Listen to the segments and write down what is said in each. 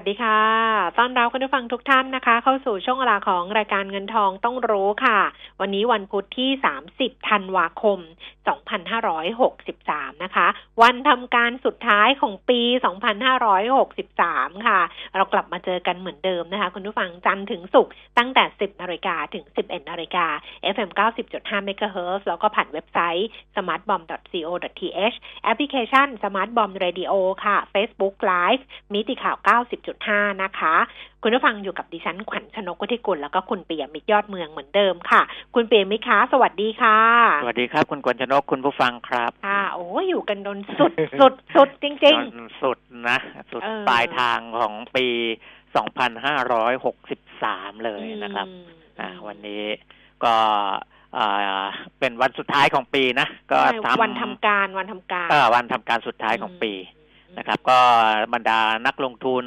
วัสดีค่ะ ต้อนรับคุณผู้ฟังทุกท่านนะคะ เข้าสู่ช่วงเวลาของรายการเงินทองต้องรู้ค่ะ วันนี้วันพุธที่ 30 ธันวาคม 2563 นะคะ วันทำการสุดท้ายของปี 2563 ค่ะ เรากลับมาเจอกันเหมือนเดิมนะคะ คุณผู้ฟังจันถึงศุกตั้งแต่ 10นาฬิกาถึง 11นาฬิกา FM 90.5 MHz แล้วก็ผ่านเว็บไซต์ smartbomb.co.th แอปพลิเคชัน Smart Bomb Radio ค่ะ Facebook Live มิติข่าว 90.5 นะคะ คุณผู้ฟังอยู่กับดิฉันขวัญชนกวทิกุลแล้วก็คุณเปียมิตรยอดเมืองเหมือนเดิมค่ะ คุณเปียมิตรคะสวัสดีค่ะ สวัสดีครับ คุณกวนชนกคุณผู้ฟังครับค่ะโอ้อยู่กันจนสุดสุดสุดจริงจนสุดนะ สุดเออปลายทางของปี 2563 เลๆยนะครับอืมอ่าวันนี้ก็อ่าเป็นวันสุดท้ายของปีนะ ก็ใช่ทำวันทำการวันทำการเอ่อวันทำการสุดท้ายของปีมนะครับ ก็บรรดานักลงทุน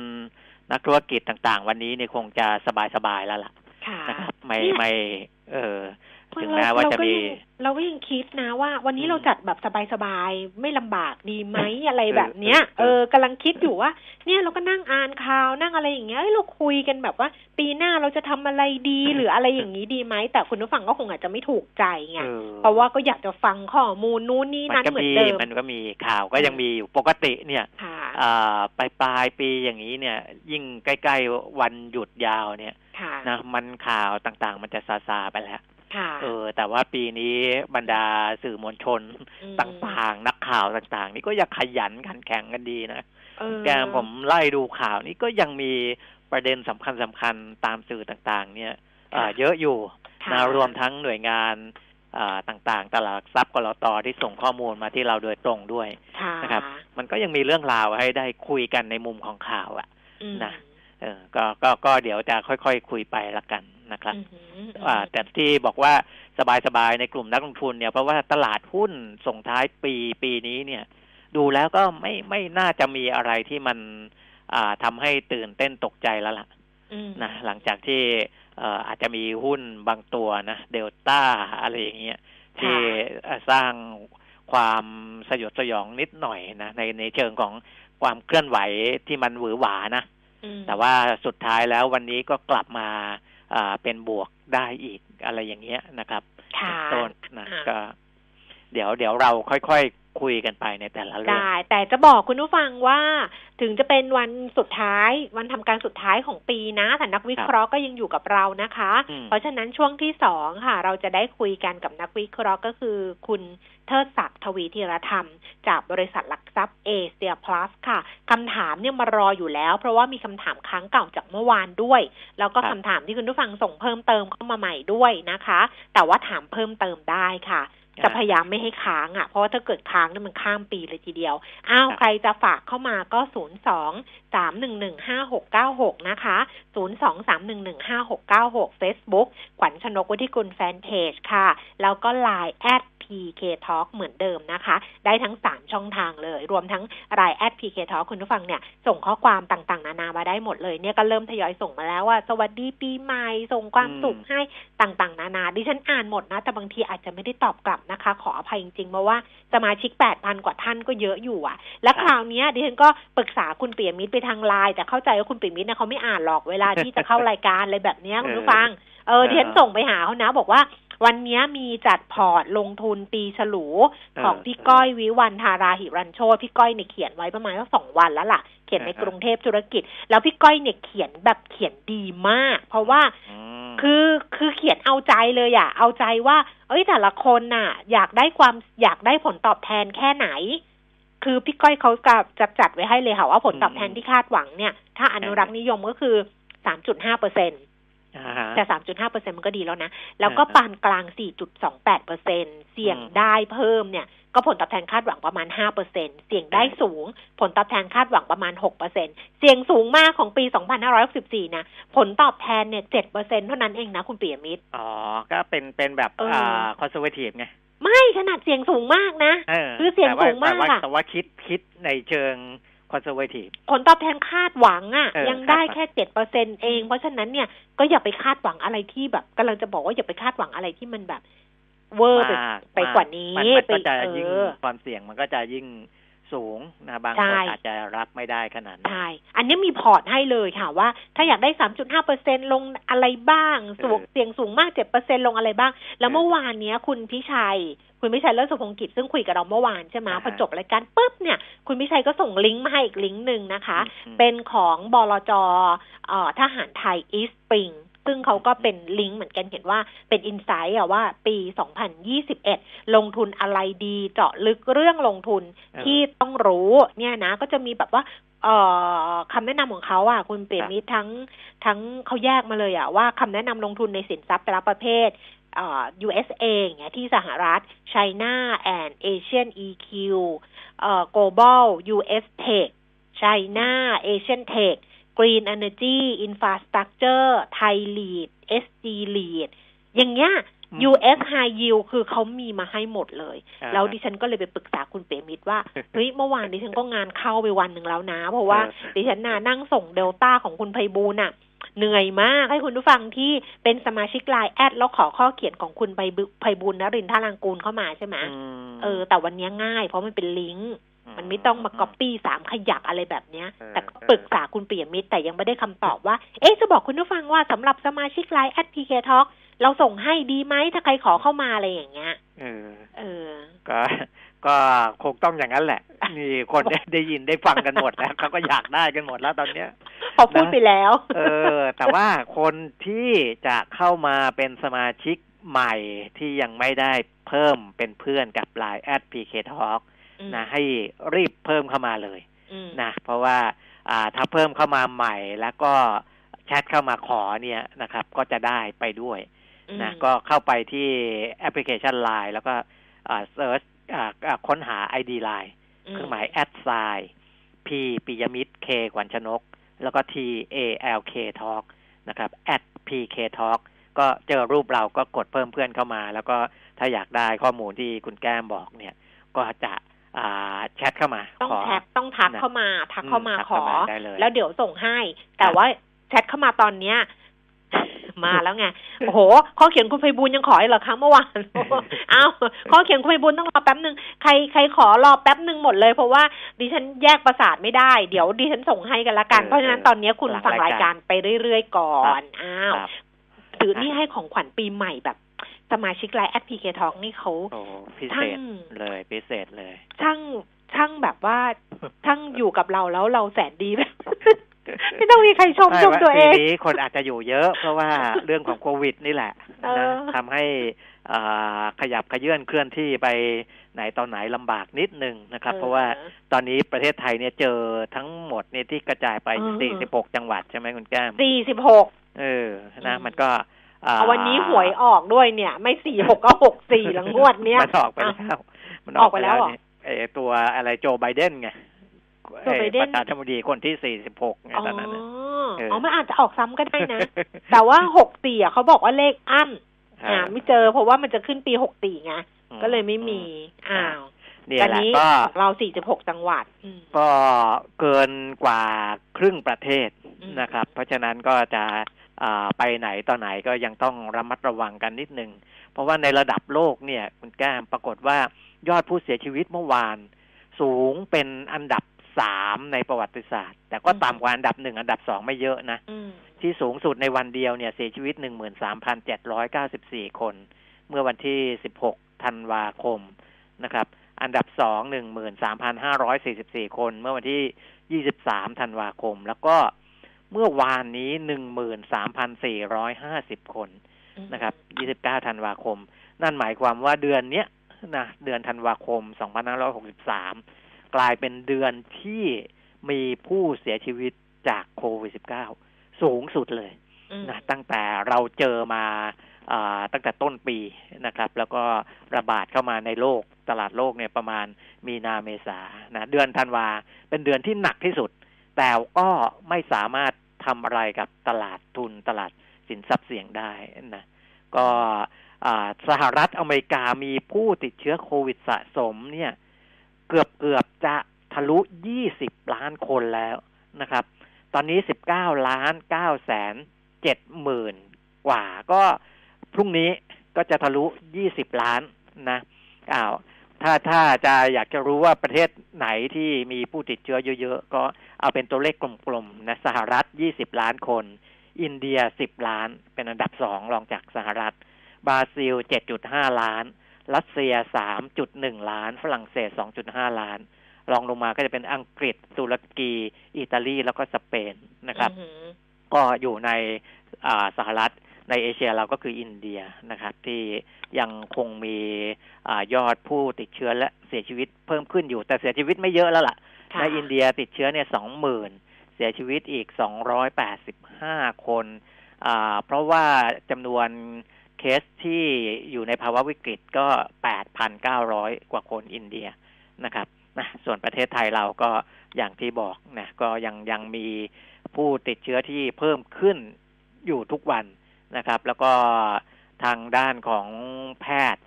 นักธุรกิจต่างๆ วันนี้นี่คงจะสบายๆแล้วล่ะค่ะนะครับไม่เนี่ยไม่ เออ ถึงเรแม้ว่าจะเรก็มียังเราก็ยังคิดนะว่า วันนี้อืมเราจัดแบบสบายๆ ไม่ลำบากดีไหมอะไรเออแบบเนี้ย เอเอออกำลังคิดอยู่ว่า เนี่ยเราก็นั่งอ่านข่าวนั่งอะไรอย่างเงี้ยเอ้ยเราคุยกันแบบว่า ปีหน้าเราจะทำอะไรดีหรืออะไรอย่างนี้ดีไหมแต่คุณผู้ฟังก็คงอาจจะไม่ถูกใจไงเออเพราะว่าก็อยากจะฟังข้อมูลนู้นนี่มันนั่นก็เหมือมีนเดิมมันก็มีข่าวก็ยังมีอยู่ปกติเนี่ยค่ะอ่าปลายปลายปีอย่างนี้เนี่ย ยิ่งใกล้ๆวันหยุดยาวเนี่ยค่ะนะมันข่าวต่างๆ มันจะซาซาๆไปแล้วค่ะ เออ แต่ว่าปีนี้บรรดาสื่อมวลชนมต่างๆ นักข่าวต่างๆ นี่ก็ยังขยันขันแข็งกันดีนะเออแกผมไล่ดูข่าวนี่ก็ยังมีประเด็นสำคัญสำคัญๆตามสื่อต่างๆ เนี่ยเอ่อเยอะอยู่ค่ะนะรวมทั้งหน่วยงานอ่าต่างๆ ตลาดหลักทรัพย์กลตที่ส่งข้อมูลมาที่เราโดยตรงด้วยค่ะนะครับ มันก็ยังมีเรื่องราวให้ได้คุยกันในมุมของข่าวอะอืมนะเออก็ก็ก็เดี๋ยวจะค่อยๆคุยไปละกัน นะครับอืมอืมอ่าแต่ที่บอกว่าสบายๆในกลุ่มนักลงทุนเนี่ยเพราะว่าตลาดหุ้นส่งท้ายปีปีนี้เนี่ย ดูแล้วก็ไม่ไม่น่าจะมีอะไรที่มันอ่าทำให้ตื่นเต้นตกใจแล้วล่ะอืมนะหลังจากที่เอ่ออาจจะมีหุ้นบางตัวนะเดลต้าอะไรอย่างเงี้ยที่เอ่อสร้างความสยดสยองนิดหน่อยนะในในเชิงของความเคลื่อนไหวที่มันหวือหวานะอืมแต่ว่าสุดท้ายแล้ววันนี้ก็กลับมาอ่า เป็นบวกได้อีกอะไรอย่างเงี้ยนะครับค่ะต้นนะอ่าก็ เดี๋ยวเดี๋ยวเราค่อยๆ คุยกันไปในแต่ละเรื่องได้ แต่จะบอกคุณผู้ฟังว่า ถึงจะเป็นวันสุดท้าย วันทำการสุดท้ายของปีนะแต่นักวิเคราะห์ก็ยังอยู่กับเรานะคะอืมเพราะฉะนั้นช่วงที่สองค่ะ เราจะได้คุยกันกับนักวิเคราะห์ก็คือ คุณเทิดศักดิ์ทวีธีรธรรม จากบริษัทหลักทรัพย์เอเชียพลัสค่ะคำถามเนี่ยมารออยู่แล้ว เพราะว่ามีคำถามค้างเก่าจากเมื่อวานด้วย แล้วก็ครับคำถามที่คุณผู้ฟังส่งเพิ่มเติมเข้ามาใหม่ด้วยนะคะ แต่ว่าถามเพิ่มเติมได้ค่ะ จะพยายามไม่ให้ค้างอะ เพราะว่าถ้าเกิดค้างเนี่ยมันข้ามปีเลยทีเดียว อ้าวครับใครจะฝากเข้ามาก็ศูนย์สอง สามหนึ่งหนึ่งห้าหกเก้าหกนะคะศูนย์สองสามหนึ่งหนึ่งห้าหกเก้าหกเฟซบุ๊กขวัญชนกวุฒิกุลแฟนเพจค่ะ แล้วก็ไลน์แอด PK Talk เหมือนเดิมนะคะ ได้ทั้ง 3 ช่องทางเลย รวมทั้งรายแอด PK Talk คุณผู้ฟังเนี่ย ส่งข้อความต่างๆ นานามาได้หมดเลย เนี่ยก็เริ่มทยอยส่งมาแล้วว่า สวัสดีปีใหม่ ส่งความสุขให้ต่างๆ นานา ดิฉันอ่านหมดนะ แต่บางทีอาจจะไม่ได้ตอบกลับนะคะ ขออภัยจริงๆเพราะว่าสมาชิก 8,000 กว่าท่านก็เยอะอยู่อะและคราวนี้ดิฉันก็ปรึกษาคุณเปียมิตรไปทางไลน์แต่เข้าใจว่าคุณเปียมิตรเนี่ยเขาไม่อ่านหรอกเวลาที่จะเข้ารายการอะไรแบบเนี้ยคุณผู้ฟังเออดิฉันส่งไปหาเขานะ บอกว่าวันเนี้ยมีจัดพอร์ตลงทุนปีฉลูของพี่ก้อยวิวรรณ ธาราหิรัญโชติพี่ก้อยเนี่ยเขียนไว้ประมาณสักสองวันแล้วล่ะ เขียนในอ่าฮะกรุงเทพธุรกิจ แล้วพี่ก้อยเนี่ยเขียนแบบเขียนดีมาก เพราะว่ามคือคือเขียนเอาใจเลยอะเอาใจว่า เอ้ยแต่ละคนน่ะ อยากได้ความอยากได้ผลตอบแทนแค่ไหน คือพี่ก้อยเขากับจัดจัดไว้ให้เลยค่ะว่าผลตอบแทนที่คาดหวังเนี่ย ถ้าอนุรักษ์นิยมก็คือสามจุดห้าเปอร์เซ็นต์ อ่าฮะแต่3.5%มันก็ดีแล้วนะ แล้วก็อ่าฮะปานกลาง4.28%เสี่ยงอืมได้เพิ่มเนี่ย ก็ผลตอบแทนคาดหวังประมาณ5%เสี่ยงได้สูง ผลตอบแทนคาดหวังประมาณ6%เสี่ยงสูงมากของปี2564นะ ผลตอบแทนเนี่ย7%เท่านั้นเองนะคุณปียมิตร อ๋อ ก็เป็นเป็นแบบเอออ่อ่า conservative ไงไม่ขนาดเสี่ยงสูงมากนะเออคือเสี่ยงแต่ว่าสูงมากแต่ว่าอะแต่ว่าคิดคิดในเชิง conservativeผลตอบแทนคาดหวังอะ่ะเออยังได้คาดหวังแค่เจ็ดเปอร์เซ็นเอง เพราะฉะนั้นเนี่ยก็อย่าไปคาดหวังอะไรที่แบบกำลังจะบอกว่าอย่าไปคาดหวังอะไรที่มันแบบ เวอร์ไปมากไปกว่านี้มันมันก็จะไปยิ่งเออความเสี่ยงมันก็จะยิ่ง สูงนะบางใช่คนอาจจะรับไม่ได้ขนาดนั้นใช่อันนี้มีพอร์ตให้เลยค่ะว่า ถ้าอยากได้สามจุดห้าเปอร์เซ็นลงอะไรบ้างสูงเออเสี่ยงสูงมากเจ็ดเปอร์เซ็นลงอะไรบ้าง แล้วเออเมื่อวานเนี้ยคุณพิชัย คุณพิชัยเลิศสุพงกิจซึ่งคุยกับเราเมื่อวานใช่ไหมอ่าฮะพอจบรายการปุ๊บเนี่ย คุณพิชัยก็ส่งลิงก์มาให้อีกลิงก์หนึ่งนะคะอืมเป็นของบลจเอ่อทหารไทยอีสปริง ซึ่งเขาก็เป็นลิงก์เหมือนกันเห็นว่าเป็นอินไซต์อะว่าปี 2021 ลงทุนอะไรดีเจาะลึกเรื่องลงทุนเออที่ต้องรู้เนี่ยนะ ก็จะมีแบบว่าเอ่อคำแนะนำของเขาอะคุณเปรมมิตรทั้งทั้งเขาแยกมาเลยอะว่าคำแนะนำลงทุนในสินทรัพย์แต่ละประเภทเอ่อ USA อย่างเงี้ยที่สหรัฐ China and Asian EQ เอ่อ Global US Tech China Asian Tech Green Energy Infrastructure Thai REIT SG REIT อย่างเงี้ยอืม US High Yield คือเขามีมาให้หมดเลยอ่าแล้วดิฉันก็เลยไปปรึกษาคุณเปรมิตรว่าเฮ้ยเมื่อวานดิฉันก็งานเข้าไปวันหนึ่งแล้วนะ เพราะว่าเออดิฉันน่ะนั่งส่งเดลต้าของคุณไพบูลย์น่ะเหนื่อยมากให้คุณผู้ฟังที่เป็นสมาชิกไลน์แอดแล้วขอข้อเขียนของคุณไพบุไพบูลย์นรินทราลังกูลเข้ามาใช่ไหมมเออ แต่วันนี้ง่ายเพราะมันเป็นลิงก์ มันไม่ต้องมาก๊อปปี้สามขยักอะไรแบบเนี้ยเออแต่ก็ปรึกษาคุณปิยมิตรแต่ยังไม่ได้คำตอบว่า เอ๊ะจะบอกคุณผู้ฟังว่าสำหรับสมาชิกไลน์แอด PK Talk เราส่งให้ดีไหมถ้าใครขอเข้ามาอะไรอย่างเงี้ยเออเออ ก็ก็คงต้องอย่างนั้นแหละ นี่คนได้ได้ยินได้ฟังกันหมดแล้วเขาก็อยากได้กันหมดแล้วตอนเนี้ยพอพูดไปแล้ว เออ แต่ว่าคนที่จะเข้ามาเป็นสมาชิกใหม่ที่ยังไม่ได้เพิ่มเป็นเพื่อนกับ Line แอด PK Talk อืม นะให้รีบเพิ่มเข้ามาเลยอืมนะเพราะว่าอ่าถ้าเพิ่มเข้ามาใหม่แล้วก็แชทเข้ามาขอเนี่ยนะครับ ก็จะได้ไปด้วยอืมนะก็เข้าไปที่แอปพลิเคชัน Line แล้วก็อ่า search อ่าอ่าค้นหา ID Line เครื่องหมาย at sign P ปิยมิตร K ขวัญชนก แล้วก็ T A L K Talk นะครับ at PK Talk ก็เจอรูปเราก็กดเพิ่มเพื่อนเข้ามา แล้วก็ถ้าอยากได้ข้อมูลที่คุณแก้มบอกเนี่ย ก็จะอ่า แชทเข้ามาต้องขอแท็กต้องทักนะเข้ามา ทักเข้ามาอืมทักขเข้าอมาได้เลยแล้วเดี๋ยวส่งให้ แต่ว่าแชทเข้ามาตอนเนี้ยมาแล้วไง โอ้โห ข้อเขียนคุณไพบูลย์ยังขออีกเหรอคะเมื่อวาน เอ้า ข้อเขียนคุณไพบูลย์ต้องรอแป๊บหนึ่งใครใครขอรอแป๊บหนึ่งหมดเลยเพราะว่าดิฉันแยกประสาทไม่ได้ เดี๋ยวดิฉันส่งให้กันละกันเออเพราะฉะนั้นตอนนี้คุณหลังฟังรารายยกาการรไปเรื่อยๆก่อน อ้าวครับถือนี่ให้ของขวัญปีใหม่แบบ สมาชิกไลน์แอดพีเคทองนี่เขาโอ้พิเศช่างษเลยพิเศษเลย ช่างช่างแบบว่าช่างอยู่กับเราแล้วเราแสนดีแบบไม่ต้องมีใครชมชมตัวเองปีนี้คนอาจจะอยู่เยอะ เพราะว่าเรื่องของโควิด นี่แหละเอนะอทำให้อ่าขยับขยื่นเคลื่อนที่ไปไหนตอนไหนลำบากนิดนึงนะครับ เพราะว่าตอนนี้ประเทศไทยเนี่ยเจอทั้งหมดเนี่ยที่กระจายไปเออ46 จังหวัดใช่ไหมคุณแก้มสี่สิบหกเออนะอืมมันก็อ่า วันนี้หวยออกด้วยเนี่ย ไม่สี่หกก็หกสี่หลังงวดเนี้ยมันออกไปแล้วมันออกไปแล้วเหรอนี่ไอตัวอะไรโจไบเดนไงโจไบเดนอ้ประธานาธิบดีคนที่46ไงอ๋อตอนนั้นน่ะเอออ๋อ๋อมันอาจจะออกซ้ำก็ได้นะ แต่ว่าหกสี่อะเขาบอกว่าเลขอั้นอ่าไม่เจอเพราะว่ามันจะขึ้นปีหกสี่ไงอืก็เลยไม่มีอ้าวเนี่ยแต่แหละนี้ก็ของเราสี่สิบหกจังหวัดอืมก็เกินกว่าครึ่งประเทศอืมนะครับ เพราะฉะนั้นก็จะอ่า ไปไหนต่อไหนก็ยังต้องระมัดระวังกันนิดนึง เพราะว่าในระดับโลกเนี่ยคุณแก้มปรากฏว่ายอดผู้เสียชีวิตเมื่อวาน สูงเป็นอันดับสามในประวัติศาสตร์ แต่ก็ต่ำกว่าอันดับหนึ่งอันดับสองไม่เยอะนะอืมที่สูงสุดในวันเดียวเนี่ยเสียชีวิต13,794คน เมื่อวันที่16ธันวาคมนะครับ อันดับสอง13,544คน เมื่อวันที่23ธันวาคม แล้วก็ เมื่อวานนี้13,450คนนะครับ29ธันวาคม นั่นหมายความว่าเดือนเนี้ยนะเดือนธันวาคม2563กลายเป็นเดือนที่มีผู้เสียชีวิตจากโควิด -19 สูงสุดเลยอืมนะตั้งแต่เราเจอมาอ่าตั้งแต่ต้นปีนะครับ แล้วก็ระบาดเข้ามาในโลกตลาดโลกเนี่ยประมาณมีนาเมษานะเดือนธันวาเป็นเดือนที่หนักที่สุด แต่ก็ไม่สามารถ ทำอะไรกับตลาดทุนตลาดสินทรัพย์เสี่ยงได้นะก็สหรัฐอเมริกามีผู้ติดเชื้อโควิดสะสมเนี่ยเกือบเกือบจะทะลุ 20 ล้านคนแล้วนะครับ ตอนนี้ 19 ล้าน9แสน7หมื่นกว่า ก็พรุ่งนี้ก็จะทะลุ 20 ล้านนะอ้าว ถ้าถ้าจะอยากจะรู้ว่าประเทศไหนที่มีผู้ติดเชื้อเยอะๆ ก็เอาเป็นตัวเลขกลมๆนะสหรัฐ 20 ล้านคน อินเดีย 10 ล้าน เป็นอันดับสองรองจากสหรัฐ บราซิล 7.5 ล้าน รัสเซีย 3.1 ล้าน ฝรั่งเศส 2.5 ล้าน รองลงมาก็จะเป็นอังกฤษตุรกี อิตาลีแล้วก็สเปนนะครับอือหือก็อยู่ในอ่าสหรัฐ ในเอเชียเราก็คืออินเดียนะครับที่ยังคงมีอายอดผู้ติดเชื้อและเสียชีวิตเพิ่มขึ้นอยู่ แต่เสียชีวิตไม่เยอะแล้วล่ะค่ะในอินเดียติดเชื้อเนี่ยสองหมื่นเสียชีวิตอีกสองร้อยแปดสิบห้าคนอ่าเพราะว่าจำนวนเคสที่อยู่ในภาวะวิกฤตก็แปดพันเก้าร้อยกว่าคนอินเดียนะครับนะส่วนประเทศไทยเราก็อย่างที่บอกนะก็ยังยังมีผู้ติดเชื้อที่เพิ่มขึ้นอยู่ทุกวัน นะครับ แล้วก็ทางด้านของแพทย์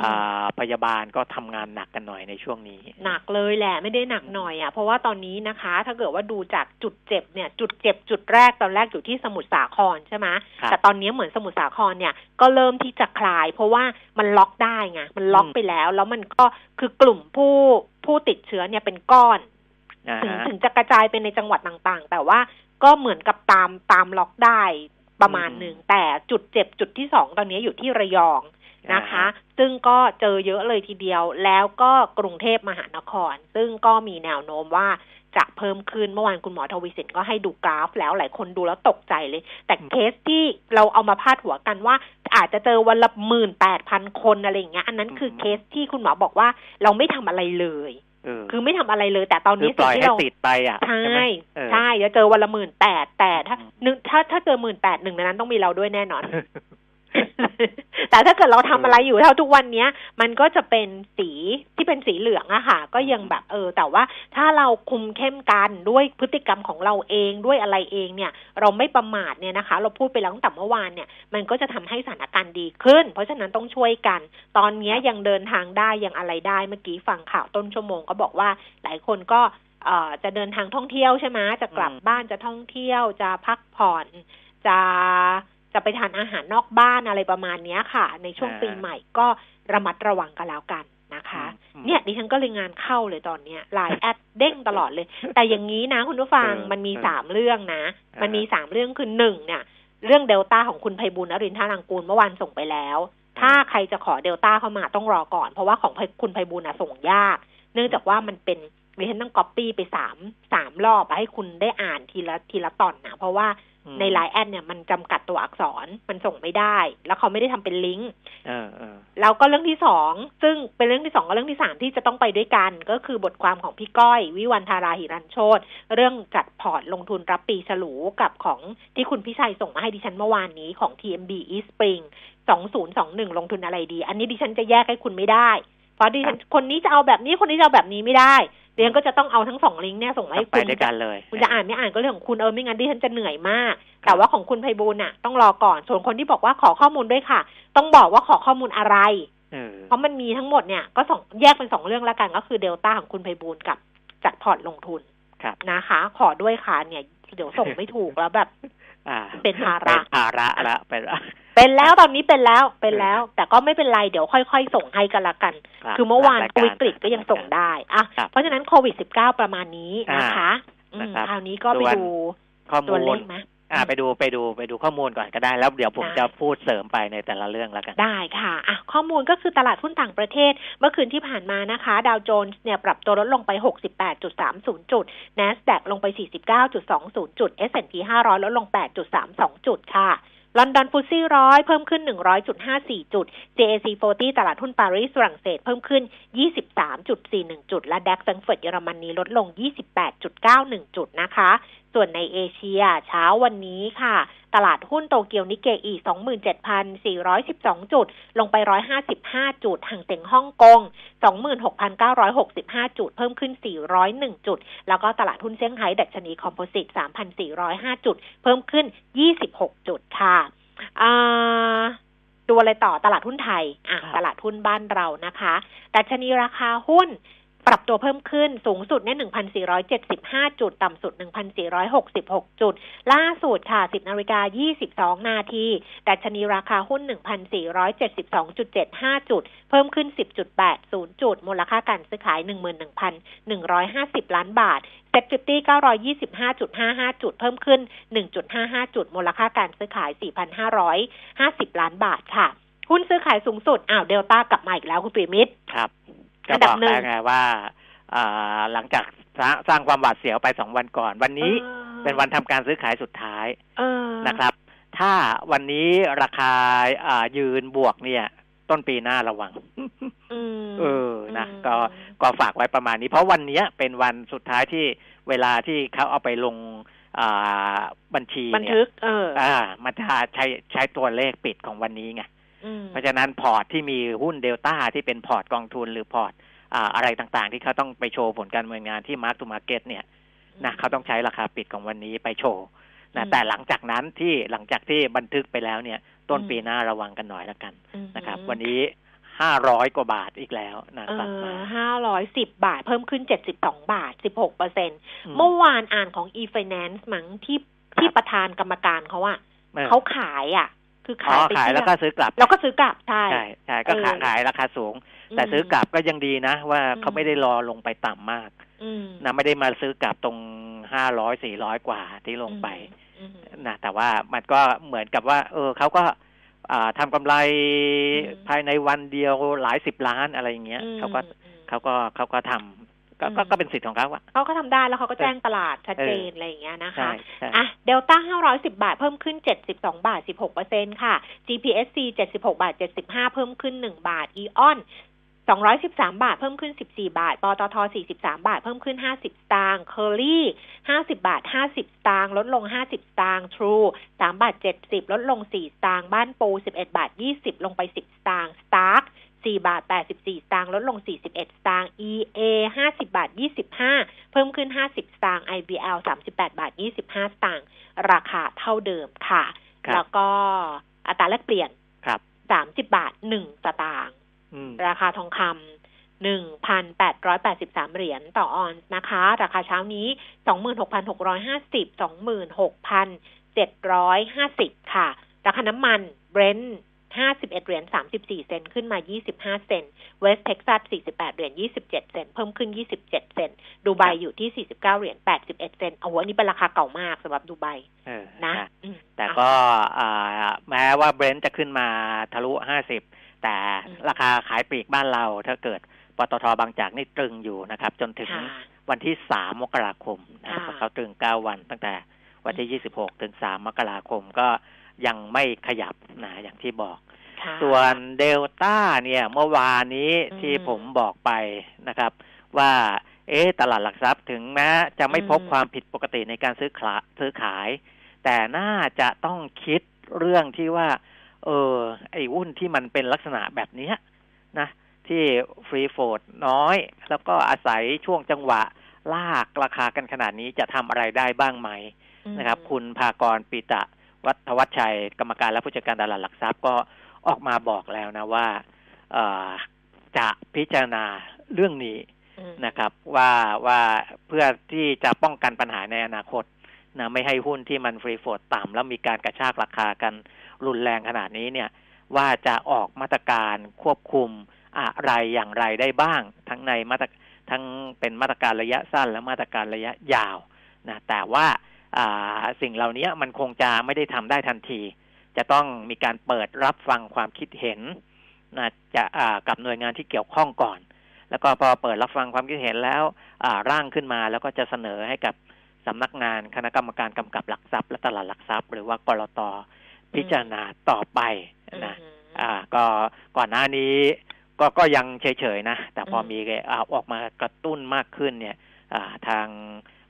อ่าพยาบาลก็ทำงานหนักกันหน่อยในช่วงนี้ หนักเลยแหละไม่ได้หนักหน่อยอะเพราะว่าตอนนี้นะคะ ถ้าเกิดว่าดูจากจุดเจ็บเนี่ย จุดเจ็บจุดแรกตอนแรกอยู่ที่สมุทรสาครใช่ไหมครับแต่ตอนนี้เหมือนสมุทรสาครเนี่ยก็เริ่มที่จะคลาย เพราะว่ามันล็อกได้ไงมันล็อกอืมไปแล้ว แล้วมันก็คือกลุ่มผู้ผู้ติดเชื้อเนี่ยเป็นก้อนอ่าถึงฮะถึงจะกระจายไปในจังหวัดต่างๆ แต่ว่าก็เหมือนกับตามตามล็อกได้ ประมาณอืมหนึ่งแต่จุดเจ็บจุดที่สองตอนนี้อยู่ที่ระยองนะคะ ซึ่งก็เจอเยอะเลยทีเดียว แล้วก็กรุงเทพมหานคร ซึ่งก็มีแนวโน้มว่าจะเพิ่มขึ้นเมื่อวานคุณหมอทวีสินก็ให้ดูกราฟ แล้วหลายคนดูแล้วตกใจเลย แต่เคสที่เราเอามาพาดหัวกันว่า อาจจะเจอวันละหมื่นแปดพันคนอะไรอย่างเงี้ยอันนั้นคือเคสที่คุณหมอบอกว่าเราไม่ทำอะไรเลยเออ คือไม่ทำอะไรเลย แต่ตอนหรืนี้อปล่อยสิ่งให้ที่เราติดไปอะใช่ไหมเออใช่จะเจอวันละหมื่นแปดแต่ถ้าอืมหนึ่งถ้าถ้าเจอหมื่นแปดหนึ่งในนั้นต้องมีเราด้วยแน่นอน แต่ถ้าเกิดเราทำอะไรอยู่เท่าทุกวันเนี้ย มันก็จะเป็นสีที่เป็นสีเหลืองอะค่ะ ก็ยังแบบเออ แต่ว่าถ้าเราคุมเข้มกันด้วยพฤติกรรมของเราเองด้วยอะไรเองเนี่ย เราไม่ประมาทเนี่ยนะคะ เราพูดไปแล้วตั้งแต่เมื่อวานเนี่ย มันก็จะทำให้สถานการณ์ดีขึ้น เพราะฉะนั้นต้องช่วยกัน ตอนนี้ยังเดินทางได้ยังอะไรได้เมื่อกี้ฟังข่าวต้นชั่วโมงก็บอกว่าหลายคนก็เอ่อจะเดินทางท่องเที่ยวใช่ไหมจะกลับบ้านจะท่องเที่ยวจะพักผ่อนจะ จะไปทานอาหารนอกบ้านอะไรประมาณเนี้ยค่ะ ในช่วงอ่าปีใหม่ก็ระมัดระวังกันแล้วกันนะคะอืมเนี่ยดิฉันก็เลยงานเข้าเลยตอนเนี้ยไลน์แอดเด้งตลอดเลย แต่อย่างนี้นะคุณผู้ฟังเออมันมีเออสามเรื่องนะอ่ามัมันมีสามเรื่องคือหนึ่งเนี่ย เรื่องเดลต้าของคุณไพบูลย์นลินทรางกูรเมื่อวานส่งไปแล้ว ถ้าใครจะขอเดลต้าเข้ามาต้องรอก่อน เพราะว่าของคุณไพบูลย์อะส่งยาก เนื่องจากว่ามันเป็นดิฉันต้องก๊อปปี้ไปสามสามรอบอะให้คุณได้อ่านทีละทีละตอนนะเพราะว่าอืม ในไลน์แอดเนี่ยมันจำกัดตัวอักษรมันส่งไม่ได้ แล้วเขาไม่ได้ทำเป็นลิงก์เออเออแล้วก็เรื่องที่สองซึ่งเป็นเรื่องที่สองกับเรื่องที่สามที่จะต้องไปด้วยกัน ก็คือบทความของพี่ก้อย วิวันธาราหิรันโชตเรื่องจัดพอร์ตลงทุนรับปีฉลูกับของที่คุณพิชัยส่งมาให้ดิฉันเมื่อวานนี้ของ TMB East Spring 2021 ลงทุนอะไรดี อันนี้ดิฉันจะแยกให้คุณไม่ได้ เพราะดิฉันคนนี้จะเอาแบบนี้คนนี้จะเอาแบบนี้ไม่ได้ ดิฉันก็จะต้องเอาทั้งสองลิงก์เนี่ยส่งมาต้อให้งไปคุณด้วยกันเลย คุณจะอ่านไม่อ่านก็เรื่องของคุณเออไม่งั้นดิฉันจะเหนื่อยมาก แต่ว่าของคุณไพบูลย์น่ะ ต้องรอก่อนส่วนคนที่บอกว่าขอข้อมูลด้วยค่ะ ต้องบอกว่าขอข้อมูลอะไรเออเพราะมันมีทั้งหมดเนี่ยก็สองแยกเป็นสองเรื่องแล้วกันก็คือเดลต้าของคุณไพบูลย์กับจัดพอร์ตลงทุนครับนะคะ ขอด้วยค่ะเนี่ยเดี๋ยวส่งไม่ถูกแล้วแบบอ่า เป็นภาระเป็นภาระละเป็นเป็นแล้วตอนนี้เป็นแล้วเป็นแล้ว แต่ก็ไม่เป็นไรเดี๋ยวค่อยๆ ส่งให้กันละกันรับคือเมื่อวานรยวิกฤตก็ยังส่งได้อะครับเพราะฉะนั้นโควิด -19 ประมาณนี้นะคะอืมนะครับคราวนี้ก็ไปส่วนดูข้อตัวมูเลลขไหม อ่าไปดูไปดูไปดูข้อมูลก่อนก็ได้ แล้วเดี๋ยวผมได้จะพูดเสริมไปในแต่ละเรื่องแล้วกัน ได้ค่ะอะ ข้อมูลก็คือตลาดหุ้นต่างประเทศ เมื่อคืนที่ผ่านมานะคะ ดาวโจนส์เนี่ยปรับตัวลดลงไป 68.30 จุด NASDAQ ลงไป 49.20 จุด S&P 500 ลดลง 8.32 จุดค่ะลอนดอนฟุตซี่ร้อยเพิ่มขึ้น 100.54 จุด JAC 40 ตลาดหุ้นปารีสฝรั่งเศสเพิ่มขึ้น 23.41 จุด และดัคซังเฟิร์ตเยอรมนีลดลง 28.91 จุดนะคะ ส่วนในเอเชียเช้าวันนี้ค่ะ ตลาดหุ้นโตเกียวนิเกอี 27,412 จุด ลงไป 155 จุดห่างเต็งฮ่องกง 26,965 จุด เพิ่มขึ้น 401 จุด แล้วก็ตลาดหุ้นเซี่ยงไฮ้ดัชนีคอมโพสิต 3,405 จุด เพิ่มขึ้น 26 จุดค่ะดูอะไรต่อตลาดหุ้นไทย อะ ตลาดหุ้นบ้านเรานะคะดัชนีราคาหุ้น ปรับตัวเพิ่มขึ้นสูงสุดเนี่ย1,475 จุด ต่ำสุด 1,466 จุด ล่าสุดค่ะ 10นาฬิกา22 นาทีดัชนีราคาหุ้น 1,472.75 จุด เพิ่มขึ้น 10.80 จุด มูลค่าการซื้อขาย 11,150 ล้านบาทเซ็ตฟิฟตี้925.55จุดห้าห้าจุด เพิ่มขึ้น1.55จุดห้าห้าจุด มูลค่าการซื้อขาย4,550ล้านบาทค่ะ หุ้นซื้อขายสูงสุด อ้าว เดลต้ากลับมาอีกแล้วคุณปีมิตรครับ ก็บอกแล้วไงว่าหลังจากสร้างความหวาดเสียวไปสองวันก่อน วันนี้เป็นวันทำการซื้อขายสุดท้ายนะครับ ถ้าวันนี้ราคายืนบวกเนี่ย ต้นปีหน้าระวังเออนะก็ก็ฝากไว้ประมาณนี้ เพราะวันนี้เป็นวันสุดท้ายที่เวลาที่เขาเอาไปลงบัญชีบันทึก เออ อ่า มันจะใช้ใช้ตัวเลขปิดของวันนี้ไง เพราะฉะนั้นพอร์ตที่มีหุ้นเดลต้าที่เป็นพอร์ตกองทุนหรือพอร์ตอะไรต่างๆ ที่เขาต้องไปโชว์ผลการดำเนินงานที่ mark to market เนี่ยนะเขาต้องใช้ราคาปิดของวันนี้ไปโชว์นะแต่หลังจากนั้นที่หลังจากที่บันทึกไปแล้วเนี่ย ต้นปีหน้าระวังกันหน่อยแล้วกันนะครับ วันนี้ห้าร้อยกว่าบาทอีกแล้วนะครัห้าร้อยสิบบาท เพิ่มขึ้นเจ็ดสิบสองบาทสิบหกเปอร์เซ็นเมื่อวานอ่านของ e-finance มั้งที่ที่ประธานกรรมการเขาอะเขาขายอะ คือขายขายแล้วก็ซื้อกลับ แล้วก็ซื้อกลับใช่ใช่ใช่ก็ขายขายราคาสูง แต่ซื้อกลับก็ยังดีนะ ว่าเขาไม่ได้รอลงไปต่ำมากนะไม่ได้มาซื้อกลับตรงห้าร้อยสี่ร้อยกว่าที่ลงไปนะแต่ว่ามันก็เหมือนกับว่า เออเขาก็ทำกำไรภายในวันเดียวหลายสิบล้านอะไรอย่างเงี้ยเขาก็เขาก็เขาก็ทำ ก็ก็เป็นสิทธิ์ของเขาอะเขาก็ทำได้แล้วเขาก็แจ้งตลาดชัดเจนอะไรอย่างเงี้ยนะคะอะเดลต้าห้าร้อยสิบบาทเพิ่มขึ้นเจ็ดสิบสองบาทสิบหกเปอร์เซ็นค่ะ GPSC เจ็ดสิบหกบาทเจ็ดสิบห้าเพิ่มขึ้นหนึ่งบาท AEON สองร้อยสิบสามบาทเพิ่มขึ้นสิบสี่บาท ปตทสี่สิบสามบาทเพิ่มขึ้นห้าสิบตางค์เคอรี่ห้าสิบบาทห้าสิบตางค์ลดลงห้าสิบตางค์ True สามบาทเจ็ดสิบลดลงสี่ตางค์บ้านปูสิบเอ็ดบาทยี่สิบลงไปสิบตางค์สตาร์ 4 บาท 84 สตางค์ลดลง 41 สตางค์ EA 50 บาท 25 เพิ่มขึ้น 50 สตางค์ IBL 38 บาท 25 สตางค์ราคาเท่าเดิมค่ะ แล้วก็อัตราแลกเปลี่ยนครับ30บาท1สตางค์ราคาทองคำหนึ่งพันแปดร้อยแปดสิบสามเหรียญต่อออนซ์นะคะ ราคาเช้านี้สองหมื่นหกพันหกร้อยห้าสิบสองหมื่นหกพันเจ็ดร้อยห้าสิบค่ะ ราคาน้ำมันเบรนท์ 51 เหรียญ 34 เซนขึ้นมา 25 เซน West Texas 48 เหรียญ 27 เซน เพิ่มขึ้น 27 เซน ดูไบอยู่ที่ 49 เหรียญ 81 เซน เอาวันนี้เป็นราคาเก่ามากสำหรับดูไบนะ แต่ก็แม้ว่าเบรนท์จะขึ้นมาทะลุ 50 แต่ราคาขายปลีกบ้านเราถ้าเกิดปตทบางจากนี่ตรึงอยู่นะครับ จนถึงวันที่ 3 มกราคมนะเขาตรึง 9 วันตั้งแต่วันที่ 26 ถึง 3 มกราคมก็ ยังไม่ขยับนะอย่างที่บอก ส่วนเดลต้าเนี่ยเมื่อวานนี้ที่ผมบอกไปนะครับ ว่า เอ๊ตลาดหลักทรัพย์ถึงแม้จะไม่พบความผิดปกติในการซื้อขาซื้อขาย แต่น่าจะต้องคิดเรื่องที่ว่า เออ ไอ้หุ้นที่มันเป็นลักษณะแบบนี้นะที่ฟรีโฟดน้อย แล้วก็อาศัยช่วงจังหวะลากราคากันขนาดนี้จะทำอะไรได้บ้างไหมนะครับ คุณภากรปิตะ วัฒวัชชัยกรรมการและผู้จัดการตลาดหลักทรัพย์ก็ออกมาบอกแล้วนะว่าจะพิจารณาเรื่องนี้นะครับ ว่าว่าเพื่อที่จะป้องกันปัญหาในอนาคตนะไม่ให้หุ้นที่มันฟรีโฟดต่ำแล้วมีการกระชากราคากันรุนแรงขนาดนี้เนี่ย ว่าจะออกมาตรการควบคุมอะไรอย่างไรได้บ้าง ทั้งในมาตรทั้งเป็นมาตรการระยะสั้นและมาตรการระยะยาวนะแต่ว่า สิ่งเหล่านี้มันคงจะไม่ได้ทำได้ทันที จะต้องมีการเปิดรับฟังความคิดเห็นนะจะกับหน่วยงานที่เกี่ยวข้องก่อน แล้วก็พอเปิดรับฟังความคิดเห็นแล้วร่างขึ้นมาแล้วก็จะเสนอให้กับสำนักงานคณะกรรมการกำกับหลักทรัพย์และตลาดหลักทรัพย์ หรือว่ากรตพิจารณาต่อไปนะอ่า ก็ก่อนหน้านี้ก็ก็ยังเฉยๆนะ แต่พอมีออกมากระตุ้นมากขึ้นเนี่ยทาง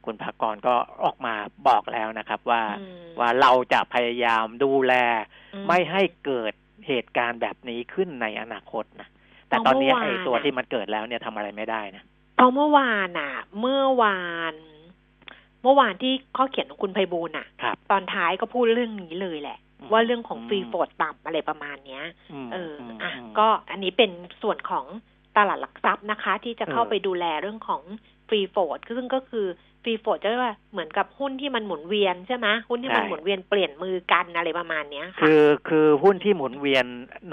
คุณภากรก็ออกมาบอกแล้วนะครับว่าอืมว่าเราจะพยายามดูแลอืไม่ให้เกิดเหตุการณ์แบบนี้ขึ้นในอนาคตนะแต่ตอนนี้เพราะเมื่อวานไอ้ตัวน่ะที่มันเกิดแล้วเนี่ยทำอะไรไม่ได้นะเพราะเมื่อวานอะ เมื่อวานเมื่อวานที่ข้อเขียนของคุณไพบูลย์อะครับตอนท้ายก็พูดเรื่องนี้เลยแหละอืมว่าเรื่องของอืมฟรีโฟดต่ำอะไรประมาณเนี้ยมเอออมอะมก็อันนี้เป็นส่วนของตลาดหลักทรัพย์นะคะ ที่จะเข้าเออไปดูแลเรื่องของฟรีโฟดซึ่งก็คือ ฟรีโฟดจะเรียกว่าเหมือนกับหุ้นที่มันหมุนเวียนใช่ไหมหุ้นที่มันหมุนเวียนเปลี่ยนมือกันอะไรประมาณเนี้ยค่ะคือคือหุ้นที่หมุนเวียน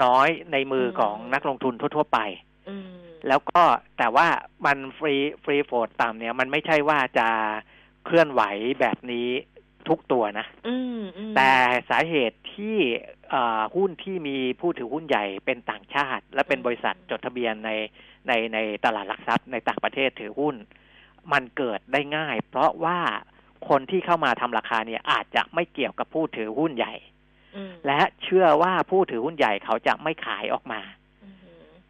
น้อยในมืออมของนักลงทุนทั่ว ๆ ไปอืมแล้วก็แต่ว่ามันฟรีฟรีโฟดต่ำเนี่ย มันไม่ใช่ว่าจะเคลื่อนไหวแบบนี้ทุกตัวนะอืมอืมแต่สาเหตุที่เอ่อหุ้นที่มีผู้ถือหุ้นใหญ่เป็นต่างชาติ และเป็นบริษัทจดทะเบียนในในในตลาดหลักทรัพย์ในต่างประเทศถือหุ้น มันเกิดได้ง่าย เพราะว่าคนที่เข้ามาทำราคาเนี่ยอาจจะไม่เกี่ยวกับผู้ถือหุ้นใหญ่อืมและเชื่อว่าผู้ถือหุ้นใหญ่เขาจะไม่ขายออกมาอืม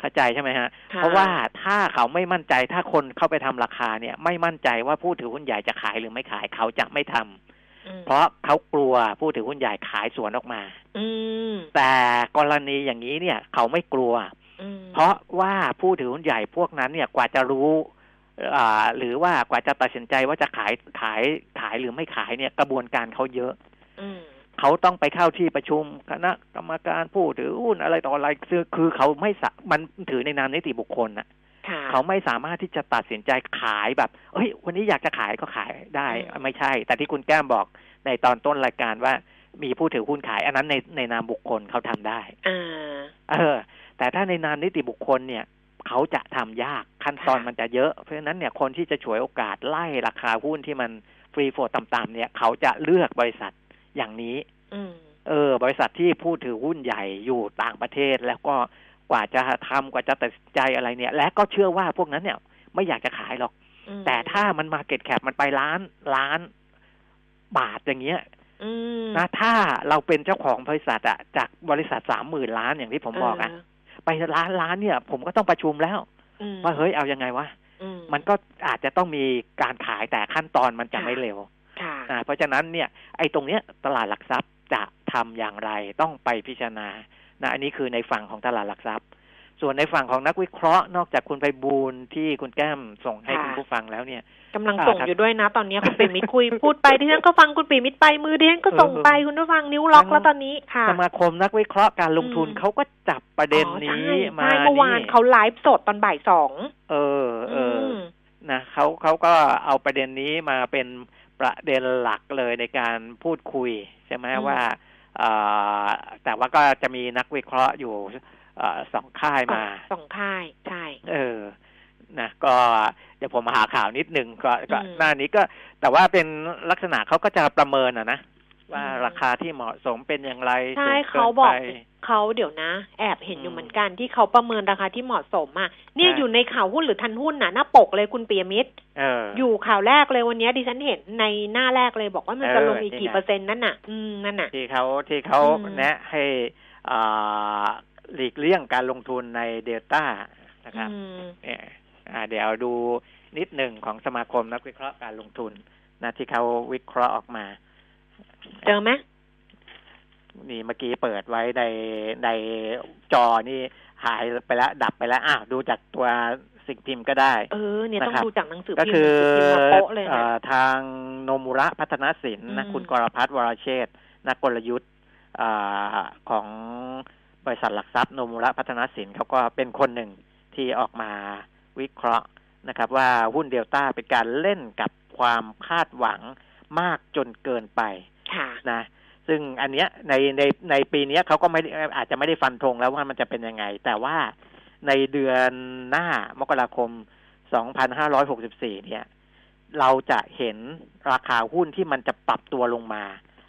เข้าใจใช่ไหมฮะค่เพราะว่าถ้าเขาไม่มั่นใจถ้าคนเข้าไปทำราคาเนี่ย ไม่มั่นใจว่าผู้ถือหุ้นใหญ่จะขายหรือไม่ขายเขาจะไม่ทำอืมเพราะเขากลัวผู้ถือหุ้นใหญ่ขายสวนออกมา อืมแต่กรณีอย่างนี้เนี่ย เขาไม่กลัวอืมเพราะว่าผู้ถือหุ้นใหญ่พวกนั้นเนี่ยกว่าจะรู้อ่า หรือว่ากว่าจะตัดสินใจว่าจะขายขายขายหรือไม่ขายเนี่ยกระบวนการเขาเยอะอืมเขาต้องไปเข้าที่ประชุมคณะกรรมการผู้ถือหุ้นอะไรต่ออะไรคือคือเขาไม่สะมันถือในนามนิติบุคคลน่ะค่ะเขาไม่สามารถที่จะตัดสินใจขายแบบเฮ้ย วันนี้อยากจะขายก็ขายได้อืมไม่ใช่ แต่ที่คุณแก้มบอกในตอนต้นรายการว่ามีผู้ถือหุ้นขาย อันนั้นในในนามบุคคลเขาทำได้อ่าเออ แต่ถ้าในนามนิติบุคคลเนี่ย เขาจะทำยากขั้นตอนค่ะมันจะเยอะ เพราะฉะนั้นเนี่ยคนที่จะฉวยโอกาสไล่ราคาหุ้นที่มันfree float ต่ำๆเนี่ย เขาจะเลือกบริษัทอย่างนี้อืมเออ บริษัทที่ผู้ถือหุ้นใหญ่อยู่ต่างประเทศ แล้วก็กว่าจะทำกว่าจะตัดสินใจอะไรเนี่ย และก็เชื่อว่าพวกนั้นเนี่ย ไม่อยากจะขายหรอกอืมแต่ถ้ามัน market cap มันไปล้านล้านบาทอย่างเงี้ยอืมนะถ้าเราเป็นเจ้าของบริษัทอะจากบริษัทสามหมื่นล้านอย่างที่ผมบอกอะ ไปล้านล้านเนี่ย ผมก็ต้องประชุมแล้วอืมว่าเฮ้ยเอายังไงวะอืมันก็อาจจะต้องมีการขายแต่ขั้นตอนมันจะค่ะไม่เร็วค่ะอ่าเพราะฉะนั้นเนี่ย ไอ้ตรงเนี้ยตลาดหลักทรัพย์จะทำอย่างไรต้องไปพิจารณานะอันนี้คือในฝั่งของตลาดหลักทรัพย์ ส่วนในฝั่งของนักวิเคราะห์ นอกจากคุณไปบูลย์ที่คุณแก้มส่งให้ค่ะคุณผู้ฟังแล้วเนี่ยกำลังอ่าส่งครับอยู่ด้วยนะ ตอนนี้คุณปีมิตรคุยพูดไปที่ฉันก็ฟังคุณปีมิตรไปมือที่ฉันก็ส่งไปคุณผู้ฟังนิ้วล็อกทั้งแล้วตอนนี้ค่ะสมาคมนักวิเคราะห์การลงทุนอืมเขาก็จับประเด็นอ๋อนี้ใช่มาใช่เมื่อวานนี่เขาไลฟ์สดตอนบ่ายสองเออเอออมนะเขาเขาก็เอาประเด็นนี้มาเป็นประเด็นหลักเลยในการพูดคุยใช่ไหมอืมว่าเอ่อแต่ว่าก็จะมีนักวิเคราะห์อยู่เอ่อสองค่ายมาสองค่ายใช่เออนะก็เดี๋ยวผมหาข่าวนิดนึงก็ก็อืมหน้านี้ก็แต่ว่าเป็นลักษณะเขาก็จะประเมินอะนะว่าอืมราคาที่เหมาะสมเป็นอย่างไรใช่สูงเขานบอกไปเขาเดี๋ยวนะ แอบเห็นออืยู่มเหมือนกันที่เขาประเมินราคาที่เหมาะสมอะเนี่ยใช่อยู่ในข่าวหุ้นหรือทันหุ้นน่ะหน้าปกเลยคุณปียมิตรเอออยู่ข่าวแรกเลยวันนี้ดิฉันเห็นในหน้าแรกเลยบอกว่ามันจะเออลงอีกกี่นี่ไงเปอร์เซ็นต์นั่นน่ะ อืมนั่นน่ะที่เขาที่เขาอืมแนะให้อ่า หลีกเลี่ยงการลงทุนในเดลต้านะครับอืมเนี่ยอ่าเดี๋ยวดูนิดหนึ่งของสมาคมนักวิเคราะห์การลงทุนนะที่เขาวิเคราะห์ออกมา เจอไหมนี่เมื่อกี้เปิดไว้ในในจอนี่หายไปแล้ว ดับไปแล้วอ้าวดูจากตัวสิ่งพิมพ์ก็ได้ เออเนี่ยต้องนะครับดูจากหนังสือก็พิมพ์คือหนังสือพิมพ์มาโป๊ะเลยเอ่นะอทางโนมุระพัฒนศิลป์นะอืมคุณกรพัฒน์วรเชษฐ์นักกลยุทธ์อ่าของ บริษัทหลักทรัพย์โนมุระพัฒนศิลป์เขาก็เป็นคนหนึ่งที่ออกมาวิเคราะห์นะครับ ว่าหุ้นเดลต้าเป็นการเล่นกับความคาดหวังมากจนเกินไปค่ะนะซึ่งอันเนี้ยในในในปีเนี้ยเขาก็ไม่ได้อาจจะไม่ได้ฟันธงแล้วว่ามันจะเป็นยังไง แต่ว่าในเดือนหน้ามกราคม 2564 เนี่ย เราจะเห็นราคาหุ้นที่มันจะปรับตัวลงมา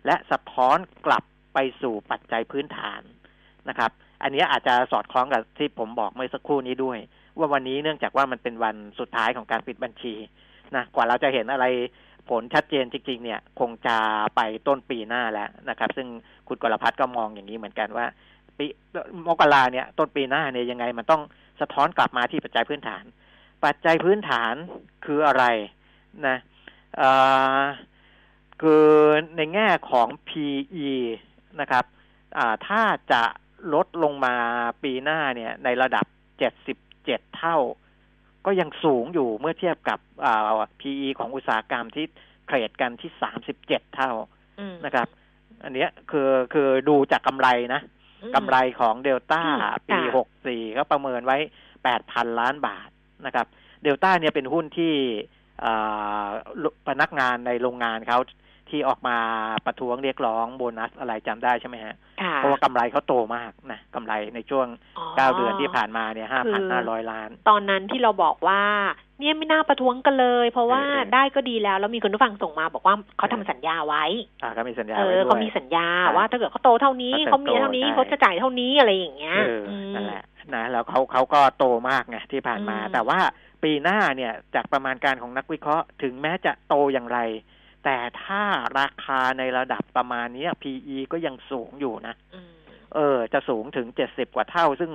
และสะท้อนกลับไปสู่ปัจจัยพื้นฐาน นะครับ อันนี้อาจจะสอดคล้องกับที่ผมบอกเมื่อสักครู่นี้ด้วย ว่าวันนี้เนื่องจากว่ามันเป็นวันสุดท้ายของการปิดบัญชีนะกว่าเราจะเห็นอะไรผลชัดเจนจริง ๆ เนี่ย คงจะไปต้นปีหน้าแล้วนะครับ ซึ่งคุณกรพัฒน์ก็มองอย่างนี้เหมือนกันว่าปีมกราเนี่ย ต้นปีหน้าเนี่ยยังไงมันต้องสะท้อนกลับมาที่ปัจจัยพื้นฐาน ปัจจัยพื้นฐานคืออะไรนะเออคือในแง่ของ PE นะครับถ้าจะ ลดลงมาปีหน้าเนี่ย ในระดับ77เท่า ก็ยังสูงอยู่เมื่อเทียบกับอ่า PE ของอุตสาหกรรมที่เทรดกันที่37เท่าอืมนะครับ อันเนี้ยคือคือดูจากกำไรนะอืมกำไรของเดลต้าอืมปีค่ะหกสี่ก็ประเมินไว้แปดพันล้านบาทนะครับ เดลต้าเนี่ยเป็นหุ้นที่อ่าพนักงานในโรงงานเขา ที่ออกมาประท้วงเรียกร้องโบนัสอะไรจำได้ใช่ไหมฮะค่ะเพราะว่ากำไรเขาโตมากนะกำไรในช่วงอ๋อเก้าเดือนที่ผ่านมาเนี่ยห้าคืพันอห้าร้อยล้าน ตอนนั้นที่เราบอกว่า เนี่ยไม่น่าประท้วงกันเลย เพราะว่าเออเออได้ก็ดีแล้ว แล้วมีคุณผู้ฟังส่งมาบอกว่าเขาทำสัญญาไว้อ่าก็มีสัญญาเอไว้อด้วยเขามีสัญญาใช่ว่าถ้าเกิดเขาโตเท่านี้เขาเขาเติบโตมีเท่านี้ใช่เขาจะจ่ายเท่านี้อะไรอย่างเงี้ยเอออมนั่นแหละนะแล้วเขาเขาก็โตมากไงที่ผ่านมาอืมแต่ว่าปีหน้าเนี่ยจากประมาณการของนักวิเคราะห์ ถึงแม้จะโตอย่างไร แต่ถ้าราคาในระดับประมาณเนี้ย PE ก็ยังสูงอยู่นะอืมเออ จะสูงถึงเจ็ดสิบกว่าเท่า ซึ่ง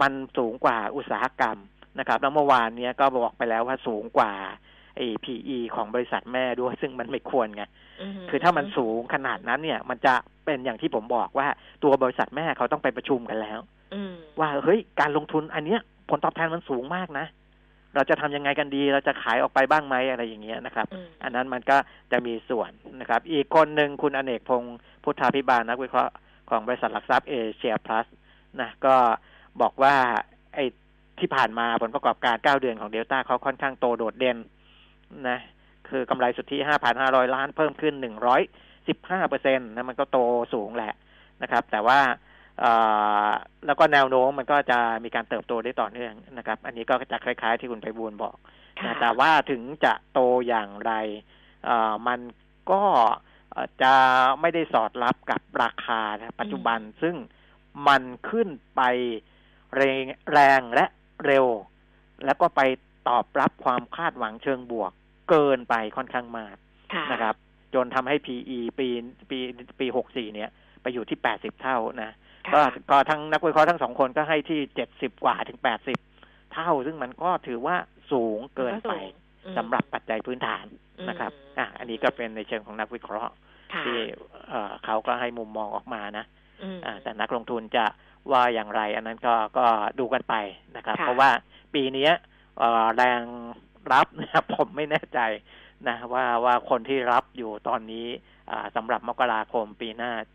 มันสูงกว่าอุตสาหกรรมนะครับแล้วเมื่อวานเนี้ยก็บอกไปแล้วว่าสูงกว่าไอ้ PE ของบริษัทแม่ด้วย ซึ่งมันไม่ควรไงคือถ้ามันสูงขนาดนั้นเนี่ย มันจะเป็นอย่างที่ผมบอกว่าตัวบริษัทแม่เขาต้องไปประชุมกันแล้วอืมว่าเฮ้ยการลงทุนอันเนี้ยผลตอบแทนมันสูงมากนะ เราจะทำยังไงกันดี เราจะขายออกไปบ้างไหมอะไรอย่างเงี้ยนะครับอืมอันนั้นมันก็จะมีส่วนนะครับ อีกคนหนึ่งคุณอเนกพงศ์พุทธาพิบาลนักวิเคราะห์ของบริษัทหลักทรัพย์เอเชียพลัสนะก็บอกว่าไอ้ที่ผ่านมาผลประกอบการ 9 เดือนของเดลต้าเขาค่อนข้างโตโดดเด่นนะคือกำไรสุทธิ 5,500 ล้านเพิ่มขึ้น 115เปอร์เซ็นต์นะมันก็โตสูงแหละนะครับ แต่ว่าเอ่อ แล้วก็แนวโน้มมันก็จะมีการเติบโตได้ต่อเนื่องนะครับ อันนี้ก็จะคล้าย ๆ ที่คุณไพบูลย์บอกค่ะนะแต่ว่าถึงจะโตอย่างไรเอ่อมันก็เอ่อจะไม่ได้สอดรับกับราคานะปัจจุบันซึ่งมันขึ้นไปแรงแรงและเร็ว แล้วก็ไปตอบรับความคาดหวังเชิงบวก เกินไปค่อนข้างมากค่ะนะครับ จนทำให้ PE ปีปีปีหกสี่เนี่ย ไปอยู่ที่แปดสิบเท่านะ ก็ค่ะก็ทั้งนักวิเคราะห์ทั้งสองคนก็ให้ที่เจ็ดสิบกว่าถึงแปดสิบเท่า ซึ่งมันก็ถือว่าสูงเกินไปอืมสำหรับปัจจัยพื้นฐานอืมนะครับอะอันนี้ก็เป็นในเชิงของนักวิเคราะห์ค่ะที่เอ่อเขาก็ให้มุมมองออกมานะอืมอ่าแต่นักลงทุนจะว่าอย่างไร อันนั้นก็ก็ดูกันไปนะครับค่ะเพราะว่าปีเนี้ยเอ่อแรงรับนะครับผมไม่แน่ใจนะว่าว่าคนที่รับอยู่ตอนนี้อ่าสำหรับมกราคมปีหน้าเอ่อ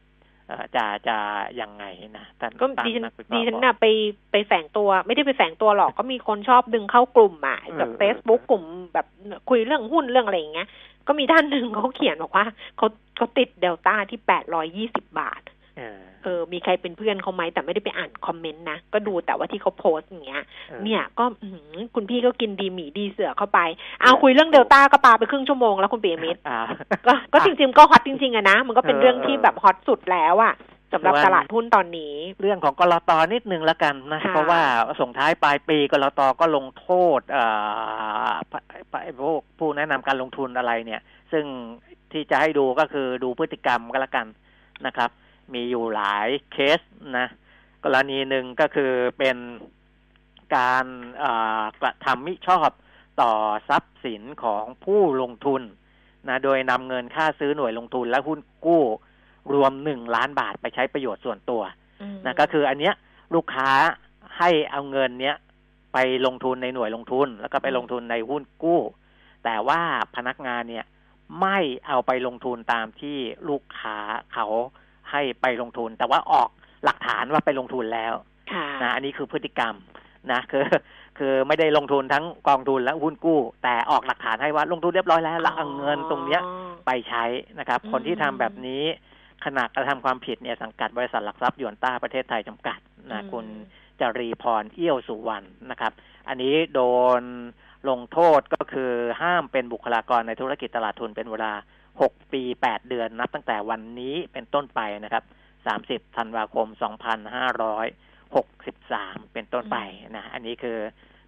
จะจะยังไงนะท่านก็ตามดิฉันนักวิเคดิราะห์ฉันบอกน่ะไปไปแฝงตัว ไม่ได้ไปแฝงตัวหรอกก็มีคนชอบดึงเข้ากลุ่มอะเออแบบเออเฟซบุ๊กกลุ่มแบบคุยเรื่องหุ้นเรื่องอะไรอย่างเงี้ยก็มีท่านหนึ่งเขาเขียนบอกว่าเขาเขาติดเดลต้าที่แปดร้อยี่สิบบาท เออเออ มีใครเป็นเพื่อนเขาไหมแต่ไม่ได้ไปอ่านคอมเมนต์นะ ก็ดูแต่ว่าที่เขาโพสต์อย่างเงี้ยออเนี่ยก็อื้อหือคุณพี่ก็กินดีหมีดีเสือเข้าไป เอาเออคุยเรื่องเดลต้าก็ปาไปครึ่งชั่วโมงแล้วคุณปียมิตรอ่าก็ก็จริงๆก็ฮอตจริงๆอะนะ มันก็เป็นเออเรื่องที่แบบฮอตสุดแล้วอะสำหรับส่วนตลาดหุ้นตอนนี้ เรื่องของกรตนิดนึงแล้วกันนะค่ะเพราะว่าส่งท้ายปลายปีกรตก็ลงโทษเอ่อปปพวกผู้แนะนำการลงทุนอะไรเนี่ย ซึ่งที่จะให้ดูก็คือดูพฤติกรรมก็แล้วกันนะครับ มีอยู่หลายเคสนะ กรณีหนึ่งก็คือเป็นการเอ่อกระทำมิชอบต่อทรัพย์สินของผู้ลงทุนนะโดยนำเงินค่าซื้อหน่วยลงทุนและหุ้นกู้รวมหนึ่งล้านบาทไปใช้ประโยชน์ส่วนตัวนะก็คืออันเนี้ยลูกค้าให้เอาเงินเนี้ยไปลงทุนในหน่วยลงทุน แล้วก็ไปลงทุนในหุ้นกู้ แต่ว่าพนักงานเนี่ยไม่เอาไปลงทุนตามที่ลูกค้าเขา ให้ไปลงทุน แต่ว่าออกหลักฐานว่าไปลงทุนแล้วค่ะนะอันนี้คือพฤติกรรมนะคือคือไม่ได้ลงทุนทั้งกองทุนและหุ้นกู้ แต่ออกหลักฐานให้ว่าลงทุนเรียบร้อยแล้วแล้วเอาเงินตรงเนี้ยไปใช้นะครับอืมคนที่ทำแบบนี้ขณะกระทำความผิดเนี่ยสังกัดบริษัทหลักทรัพย์ยวนต้าประเทศไทยจำกัดนะอืมคุณจรีพรเอี้ยวสุวรรณนะครับ อันนี้โดนลงโทษก็คือห้ามเป็นบุคลากรในธุรกิจตลาดทุนเป็นเวลา 6ปี8เดือนนับตั้งแต่วันนี้เป็นต้นไปนะครับ30ธันวาคม2563เป็นต้นไปนะ อันนี้คือ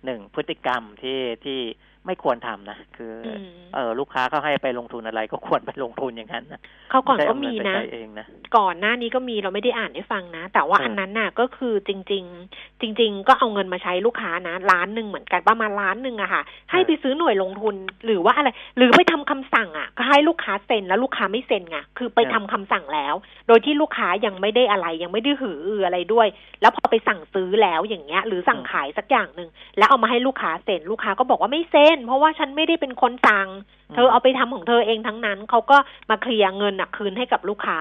หนึ่งพฤติกรรมที่ที่ ไม่ควรทำนะคือออืมเออลูกค้าเขาให้ไปลงทุนอะไรก็ควรไปลงทุนอย่างนั้นนะเขาก่อนไใช่ก็เาเงิมีไปนะใช้เองนะก่อนหน้านี้ก็มีเราไม่ได้อ่านให้ฟังนะ แต่ว่าเอออัอันนั้นน่ะก็คือจริง ๆ จริง ๆ ก็เอาเงินมาใช้ลูกค้านะล้านหนึ่งเหมือนกันประมาณล้านหนึ่งอะค่ะ ให้ไปซื้อหน่วยลงทุนหรือว่าอะไร หรือไปทำคำสั่งอะก็ให้ลูกค้าเซ็นแล้วลูกค้าไม่เซ็นไงคือไปทำคำสั่งแล้ว โดยที่ลูกค้ายังไม่ได้อะไรยังไม่ได้หืออืออะไรด้วย แล้วพอไปสั่งซื้อแล้วอย่างเงี้ย หรือสั่งขายสักอย่างหนึ่งแล้วเอามาให้ลูกค้าเซ็นลูกค้าก็บอกว่าไม่เซ็นเพราะว่าฉันไม่ได้เป็นคนสั่ง เธอเอาไปทำของเธอเองทั้งนั้น เขาก็มาเคลียร์เงินน่ะคืนให้กับลูกค้า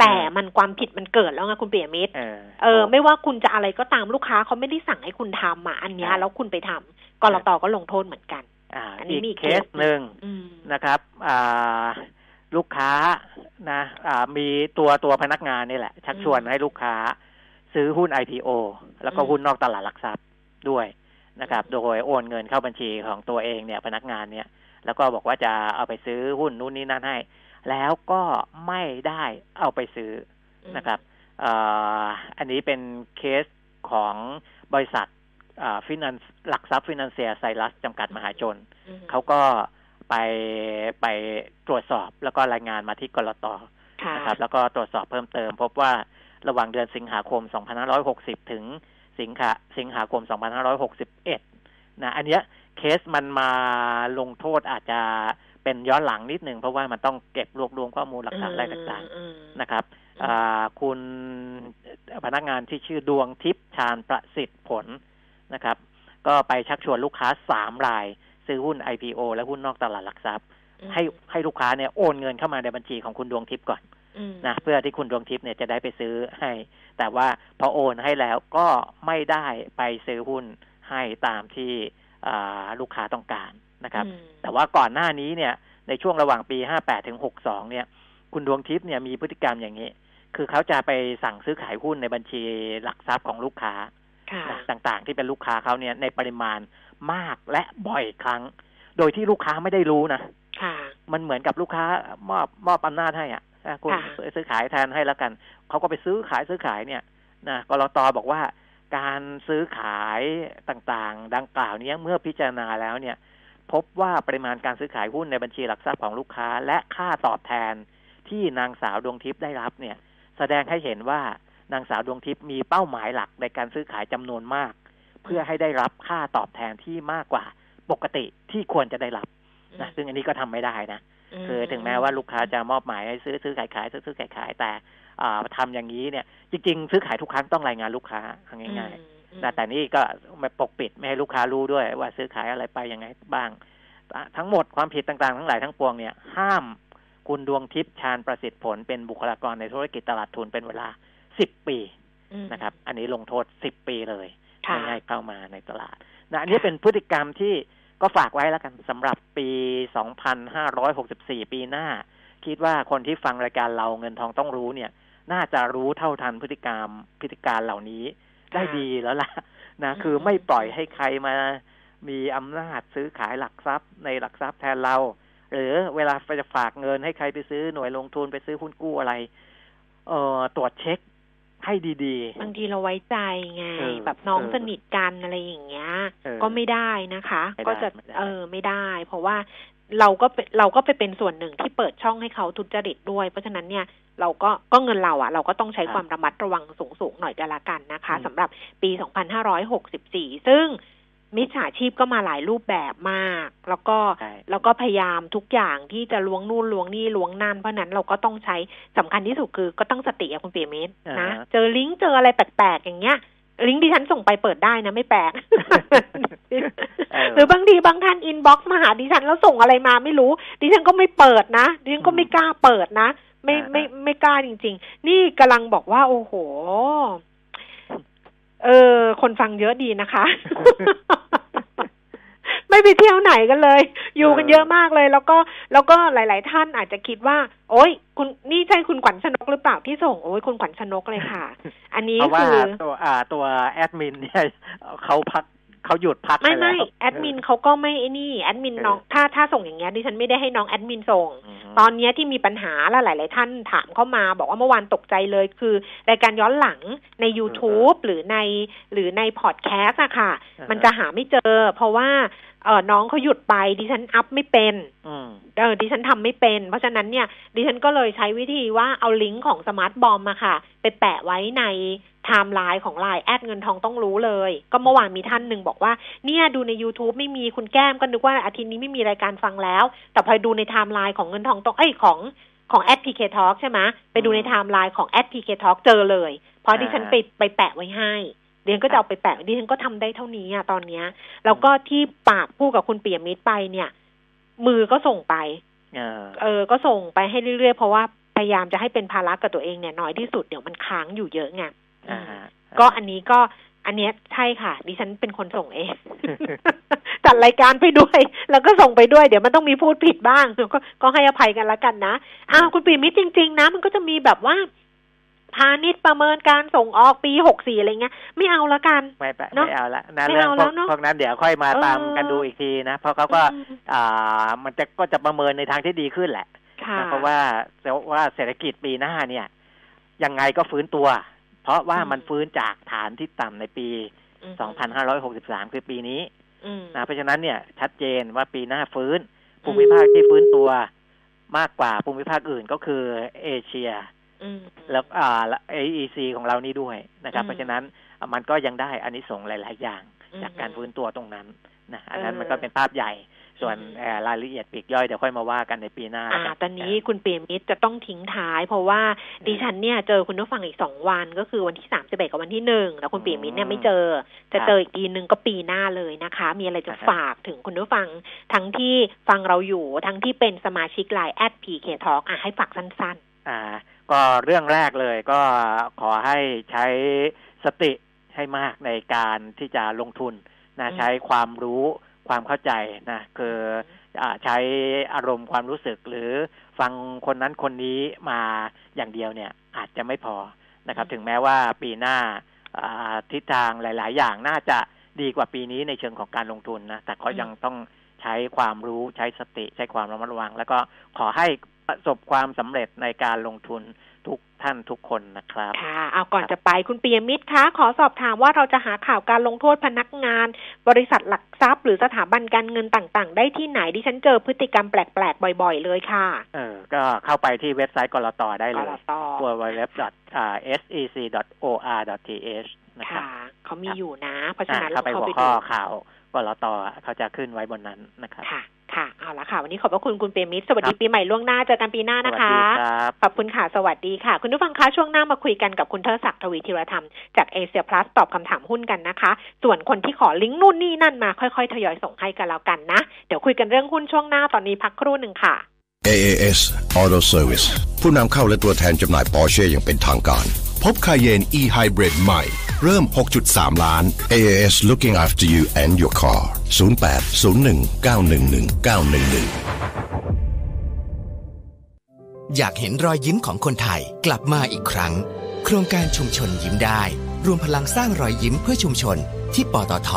แต่มันความผิดมันเกิดแล้วไงคุณเปียมิตรเออเออ ไม่ว่าคุณจะอะไรก็ตามลูกค้าเขาไม่ได้สั่งให้คุณทำอะอันเนี้ยใช่แล้วคุณไปทำกรตก็ลงโทษเหมือนกันอ่าอันนี้อีกมีอีกเคสหนึ่งอืมนะครับอ่าลูกค้านะอ่ามีตัวตัวพนักงานนี่แหละ ชักชวนอืมให้ลูกค้า ซื้อหุ้น IPO แล้วก็อืมหุ้นนอกตลาดหลักทรัพย์ด้วย นะครับอืมโดยโอนเงินเข้าบัญชีของตัวเองเนี่ยพนักงานเนี่ย แล้วก็บอกว่าจะเอาไปซื้อหุ้นนู่นนี่นั่นให้ แล้วก็ไม่ได้เอาไปซื้อนะครับเอ่ออันนี้เป็นเคสของบริษัทฟินแลนซ์หลักทรัพย์ฟินแลนเซียไซรัสจำกัดมหาชนอืมเขาก็ไปไปตรวจสอบแล้วก็รายงานมาที่กรตค่ะนะครับ แล้วก็ตรวจสอบเพิ่มเติม พบว่าระหว่างเดือนสิงหาคม 2560 ถึง สิงหาสิงหาคม 2561 นะ อันเนี้ยเคสมันมาลงโทษอาจจะเป็นย้อนหลังนิดหนึ่งเพราะว่ามันต้องเก็บรวบรวมข้อมูลหลักฐานอะไรต่างๆอืมนะครับอืมอ่าคุณพนักงานที่ชื่อดวงทิพย์ชาญประสิทธิ์ผลนะครับ ก็ไปชักชวนลูกค้าสามราย ซื้อหุ้น IPO และหุ้นนอกตลาดหลักทรัพย์อืมให้ให้ลูกค้าเนี่ยโอนเงินเข้ามาในบัญชีของคุณดวงทิพย์ก่อนอืม นะเพื่อที่คุณดวงทิพย์เนี่ยจะได้ไปซื้อให้ แต่ว่าพอโอนให้แล้วก็ไม่ได้ไปซื้อหุ้นให้ตามที่อ่าลูกค้าต้องการนะครับอืมแต่ว่าก่อนหน้านี้เนี่ย ในช่วงระหว่างปี 58 ถึง 62 เนี่ย คุณดวงทิพย์เนี่ยมีพฤติกรรมอย่างนี้ คือเขาจะไปสั่งซื้อขายหุ้นในบัญชีหลักทรัพย์ของลูกค้าค่ะนะต่างๆ ที่เป็นลูกค้าเขาเนี่ยในปริมาณมากและบ่อยครั้ง โดยที่ลูกค้าไม่ได้รู้นะค่ะมันเหมือนกับลูกค้ามอบมอบอำนาจให้อะอะ คุณค่ะซื้อซื้อขายแทนให้แล้วกันเขาก็ไปซื้อขายซื้อขายเนี่ยนะกรตบอกว่า การซื้อขายต่างๆ ดังกล่าวเนี้เมื่อพิจารณาแล้วเนี่ย พบว่าปริมาณการซื้อขายหุ้นในบัญชีหลักทรัพย์ของลูกค้า และค่าตอบแทนที่นางสาวดวงทิพย์ได้รับเนี่ย แสดงให้เห็นว่านางสาวดวงทิพย์มีเป้าหมายหลักในการซื้อขายจำนวนมาก เพื่อให้ได้รับค่าตอบแทนที่มากกว่าปกติที่ควรจะได้รับนะซึ่งอันนี้ก็ทำไม่ได้นะม คือถึงแม้ว่าลูกค้าจะมอบหมายให้ซื้อซื้อขายขายซื้อซื้อขายขายแต่อ่าทำอย่างนี้เนี่ย จริง ๆ ซื้อขายทุกครั้งต้องรายงานลูกค้าเอาง่ายอืมๆนะแต่นี่ก็ไม่ปกปิดไม่ให้ลูกค้ารู้ด้วย ว่าซื้อขายอะไรไปยังไงบ้างอะทั้งหมดความผิดต่างๆ ทั้งหลายทั้งปวงเนี่ยห้ามคุณดวงทิพย์ชาญประสิทธิ์ผลเป็นบุคลากรในธุรกิจตลาดทุนเป็นเวลาสิบปีอืมนะครับ อันนี้ลงโทษสิบปีเลยค่ะไม่ให้เข้ามาในตลาดนะอันนี้เป็นพฤติกรรมที่ ก็ฝากไว้แล้วกันสำหรับปี 2564 ปีหน้า คิดว่าคนที่ฟังรายการเราเงินทองต้องรู้เนี่ย น่าจะรู้เท่าทันพฤติกรรมพฤติการเหล่านี้ได้ดีแล้วล่ะนะอืมคือไม่ปล่อยให้ใครมามีอำนาจซื้อขายหลักทรัพย์ ในหลักทรัพย์แทนเรา หรือเวลาจะฝากเงินให้ใครไปซื้อหน่วยลงทุนไปซื้อหุ้นกู้อะไร เอ่อตรวจเช็ค ให้ดีๆ บางทีเราไว้ใจไงเออแบบน้องเออสนิทกันอะไรอย่างเงี้ยเออก็ไม่ได้นะคะไม่ได้ก็จะไม่ได้เออไม่ได้ เพราะว่าเราก็เป็นเราก็ไปเป็นส่วนหนึ่งที่เปิดช่องให้เขาทุจริตด้วย เพราะฉะนั้นเนี่ยเราก็ก็เงินเราอะ่ะ เราก็ต้องใช้ความระมัดระวังสูงๆหน่อยก็แล้วกันนะคะสำหรับปี 2564 ซึ่ง มิจฉาชีพก็มาหลายรูปแบบมาก แล้วก็ใช่แล้วก็พยายามทุกอย่างที่จะล้วงนู่นล้วงนี่ล้วงนั่นเพราะฉะนั้นเราก็ต้องใช้สำคัญที่สุดคือก็ต้องสติอะคุณเปียมิตรนะอ่าเจอลิงก์เจออะไรแปลกๆอย่างเงี้ยลิงก์ที่ฉันส่งไปเปิดได้นะไม่แปลกเออหรือบางทีบางท่านอินบ็อกซ์มาหาดิฉันแล้วส่งอะไรมาไม่รู้ ดิฉันก็ไม่เปิดนะ ดิฉันก็ไม่กล้าเปิดนะ ไม่อ่าไม่ไม่กล้าจริง ๆ นี่กำลังบอกว่า โอ้โห เออ คนฟังเยอะดีนะคะ ไม่ไปเที่ยวไหนกันเลย อยู่กันเยอะมากเลย แล้วก็แล้วก็หลาย ๆ ท่านอาจจะคิดว่า โอ๊ยคุณนี่ใช่คุณขวัญชนกหรือเปล่าที่ส่งโอ้ยคุณขวัญชนกเลยค่ะ อันนี้คือตัวอ่า ตัวแอดมินเนี่ยเขาพัก เขาหยุดพักไม่ปไม่แล้วแอดมินเขาก็ไม่ไอ้นี่แอดมินน้องถ้าถ้าส่งอย่างเงี้ยดิฉันไม่ได้ให้น้องแอดมินส่งมตอนเนี้ยที่มีปัญหาแล้วหลาย ๆ ท่านถามเข้ามา บอกว่าเมื่อวานตกใจเลยคือ รายการย้อนหลังใน YouTube หรือในหรือในพอดแคสต์อะค่ะอ่าฮะมันจะหาไม่เจอ เพราะว่า เออน้องเขาหยุดไปดิฉัน up ไม่เป็นอืมเออดิฉันทำไม่เป็น เพราะฉะนั้นเนี่ย ดิฉันก็เลยใช้วิธีว่าเอาลิงก์ของสมาร์ทบอมมาค่ะ ไปแปะไว้ในไทม์ไลน์ของไลน์แอดเงินทองต้องรู้เลย ก็เมื่อวานมีท่านหนึ่งบอกว่า เนี่ยดูใน YouTube ไม่มีคุณแก้มก็นึกว่าอาทิตย์นี้ไม่มีรายการฟังแล้ว แต่พอดูในไทม์ไลน์ของเงินทองต้องเอ้ยของของแอดพีเคทอใช่ไหมไปดูในไทม์ไลน์ของแอดพีเคทอเจอเลย เพราะดิฉันไปไปแปะไว้ให้เดียนก็จะเอาไปแปะดิฉันก็ทำได้เท่านี้อะตอนเนี้ย แล้วก็ที่ปากพูดกับคุณเปียมิตรไปเนี่ย มือก็ส่งไปเออเออ ก็ส่งไปให้เรื่อยๆ เพราะว่าพยายามจะให้เป็นภาระกับตัวเองเนี่ยน้อยที่สุดเดี๋ยวมันค้างอยู่เยอะไงอ่าฮะก็อันนี้ก็อันเนี้ยใช่ค่ะ ดิฉันเป็นคนส่งเองจัดรายการไปด้วย แล้วก็ส่งไปด้วย เดี๋ยวมันต้องมีพูดผิดบ้างก็ก็ให้อภัยกันละกันนะอ้าวคุณปีมิตรจริง ๆ นะ มันก็จะมีแบบว่า พาณิชย์ประเมินการส่งออกปีหกสี่อะไรเงี้ยไม่เอาละกันไม่ไปเนอะไม่เอาละนะไม่เรื่องเอาพแล้ววกเนอะพวกนั้นเดี๋ยวค่อยมาเออตามกันดูอีกทีนะ เพราะเขาก็อืมอ่ามันจะก็จะประเมินในทางที่ดีขึ้นแหละค่ะนะเพราะว่าว่าเศรษฐกิจปีหน้าเนี่ยยังไงก็ฟื้นตัว เพราะว่าอืมมันฟื้นจากฐานที่ต่ำในปีอืม2563 คือปีนี้อืมนะเพราะฉะนั้นเนี่ยชัดเจนว่าปีหน้าฟื้น ภูมิภาคที่ฟื้นตัวมากกว่าภูมิภาคอื่นก็คือเอเชียอืม แล้วอ่า AEC ของเรานี่ด้วยนะครับอืมเพราะฉะนั้นอะมันก็ยังได้อานิสงส์หลาย ๆ อย่างอืมจากการฟื้นตัวตรงนั้นนะอันนั้นเออมันก็เป็นภาพใหญ่ส่วนอืมเอ่อรายละเอียดปลีกย่อยเดี๋ยวค่อยมาว่ากันในปีหน้าอ่าแล้วก็ตอนนี้คุณเปียมิตรจะต้องทิ้งท้าย เพราะว่าดิฉันเนี่ยเจอคุณผู้ฟังอีกสองวัน ก็คือวันที่สามสิบเอ็ดกับวันที่หนึ่งแล้วคุณเปียมิตรเนี่ยไม่เจอ จะเจออีกทีหนึ่งก็ปีหน้าเลยนะคะ มีอะไรจะฝากถึงคุณผู้ฟัง ทั้งที่ฟังเราอยู่ทั้งที่เป็นสมาชิกไลน์แอดพีเคทอะให้ฝากสั้นอ่า ก็เรื่องแรกเลยก็ขอให้ใช้สติให้มากในการที่จะลงทุนนะอืมใช้ความรู้ความเข้าใจนะคืออ่าใช้อารมณ์ความรู้สึกหรือฟังคนนั้นคนนี้มาอย่างเดียวเนี่ยอาจจะไม่พอนะครับ ถึงแม้ว่าปีหน้าอ่าทิศทางหลาย ๆ อย่างน่าจะดีกว่าปีนี้ในเชิงของการลงทุนนะแต่ก็ยังต้องใช้ความรู้ใช้สติใช้ความระมัดระวัง แล้วก็ขอให้ ประสบความสำเร็จในการลงทุนทุกท่านทุกคนนะครับๆค่ะ เอาก่อนจะไปคุณเปียมิตรคะ ขอสอบถามว่าเราจะหาข่าวการลงโทษพนักงาน บริษัทหลักทรัพย์ หรือสถาบันการเงินต่างๆ ได้ที่ไหนดิฉันเจอพฤติกรรมแปลกๆ บ่อย ๆ เลยค่ะ เออ ก็เข้าไปที่เว็บไซต์กรตได้กเลยรต www.sec.or.th นะครับค่ะเขามีอยู่นะ เพราะฉะอ่านั้นเข้าไปเราหัวไปข้ดูอข่าวกรตเขาจะขึ้นไว้บนนั้นนะครับ ค่ะค่ะ เอาละค่ะ วันนี้ขอบพระคุณคุณเปรมิตรสวัสดีครับปีใหม่ล่วงหน้าเจอกันปีหน้าสนะวัสคะดีครับขอบคุณค่ะ สวัสดีค่ะ คุณผู้ฟังคะช่วงหน้ามาคุยกันกับคุณเทอศักดิ์ทวีธีรธรรม จากเอเชียพลัสตอบคำถามหุ้นกันนะคะ ส่วนคนที่ขอลิงก์นู่นนี่นั่นมาค่อยๆ ทยอยส่งให้กันแล้วกันนะ เดี๋ยวคุยกันเรื่องหุ้นช่วงหน้าตอนนี้พักครู่หนึ่งค่ะ AAS Auto Service ผู้นำเข้าและตัวแทนจำหน่ายปอร์เช่อย่างเป็นทางการ พบคายเยน e hybrid ใหม่ เริ่ม 6.3 ล้าน AAS looking after you and your car 0801911911 อยากเห็นรอยยิ้มของคนไทยกลับมาอีกครั้ง โครงการชุมชนยิ้มได้ รวมพลังสร้างรอยยิ้มเพื่อชุมชน ที่ปตท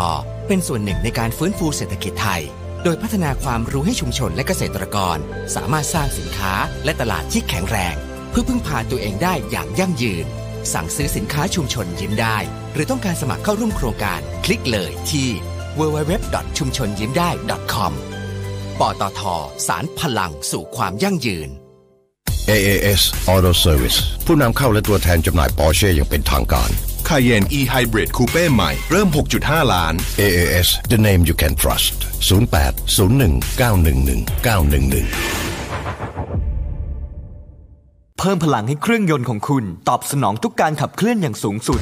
เป็นส่วนหนึ่งในการฟื้นฟูเศรษฐกิจไทย โดยพัฒนาความรู้ให้ชุมชนและเกษตรกร สามารถสร้างสินค้าและตลาดที่แข็งแรง เพื่อพึ่งพาตัวเองได้อย่างยั่งยืน สั่งซื้อสินค้าชุมชนยิ้มได้ หรือต้องการสมัครเข้าร่วมโครงการ คลิกเลยที่ www. ชุมชนยิ้มได้ .com ปตทสารพลังสู่ความยั่งยืน AAS Auto Service ผู้นำเข้าและตัวแทนจำหน่ายปอร์เช่อย่างเป็นทางการ คาเยน e hybrid คูเป้ใหม่ เริ่ม 6.5 ล้าน AAS the name you can trust 0801911911 เพิ่มพลังให้เครื่องยนต์ของคุณ ตอบสนองทุกการขับเคลื่อนอย่างสูงสุด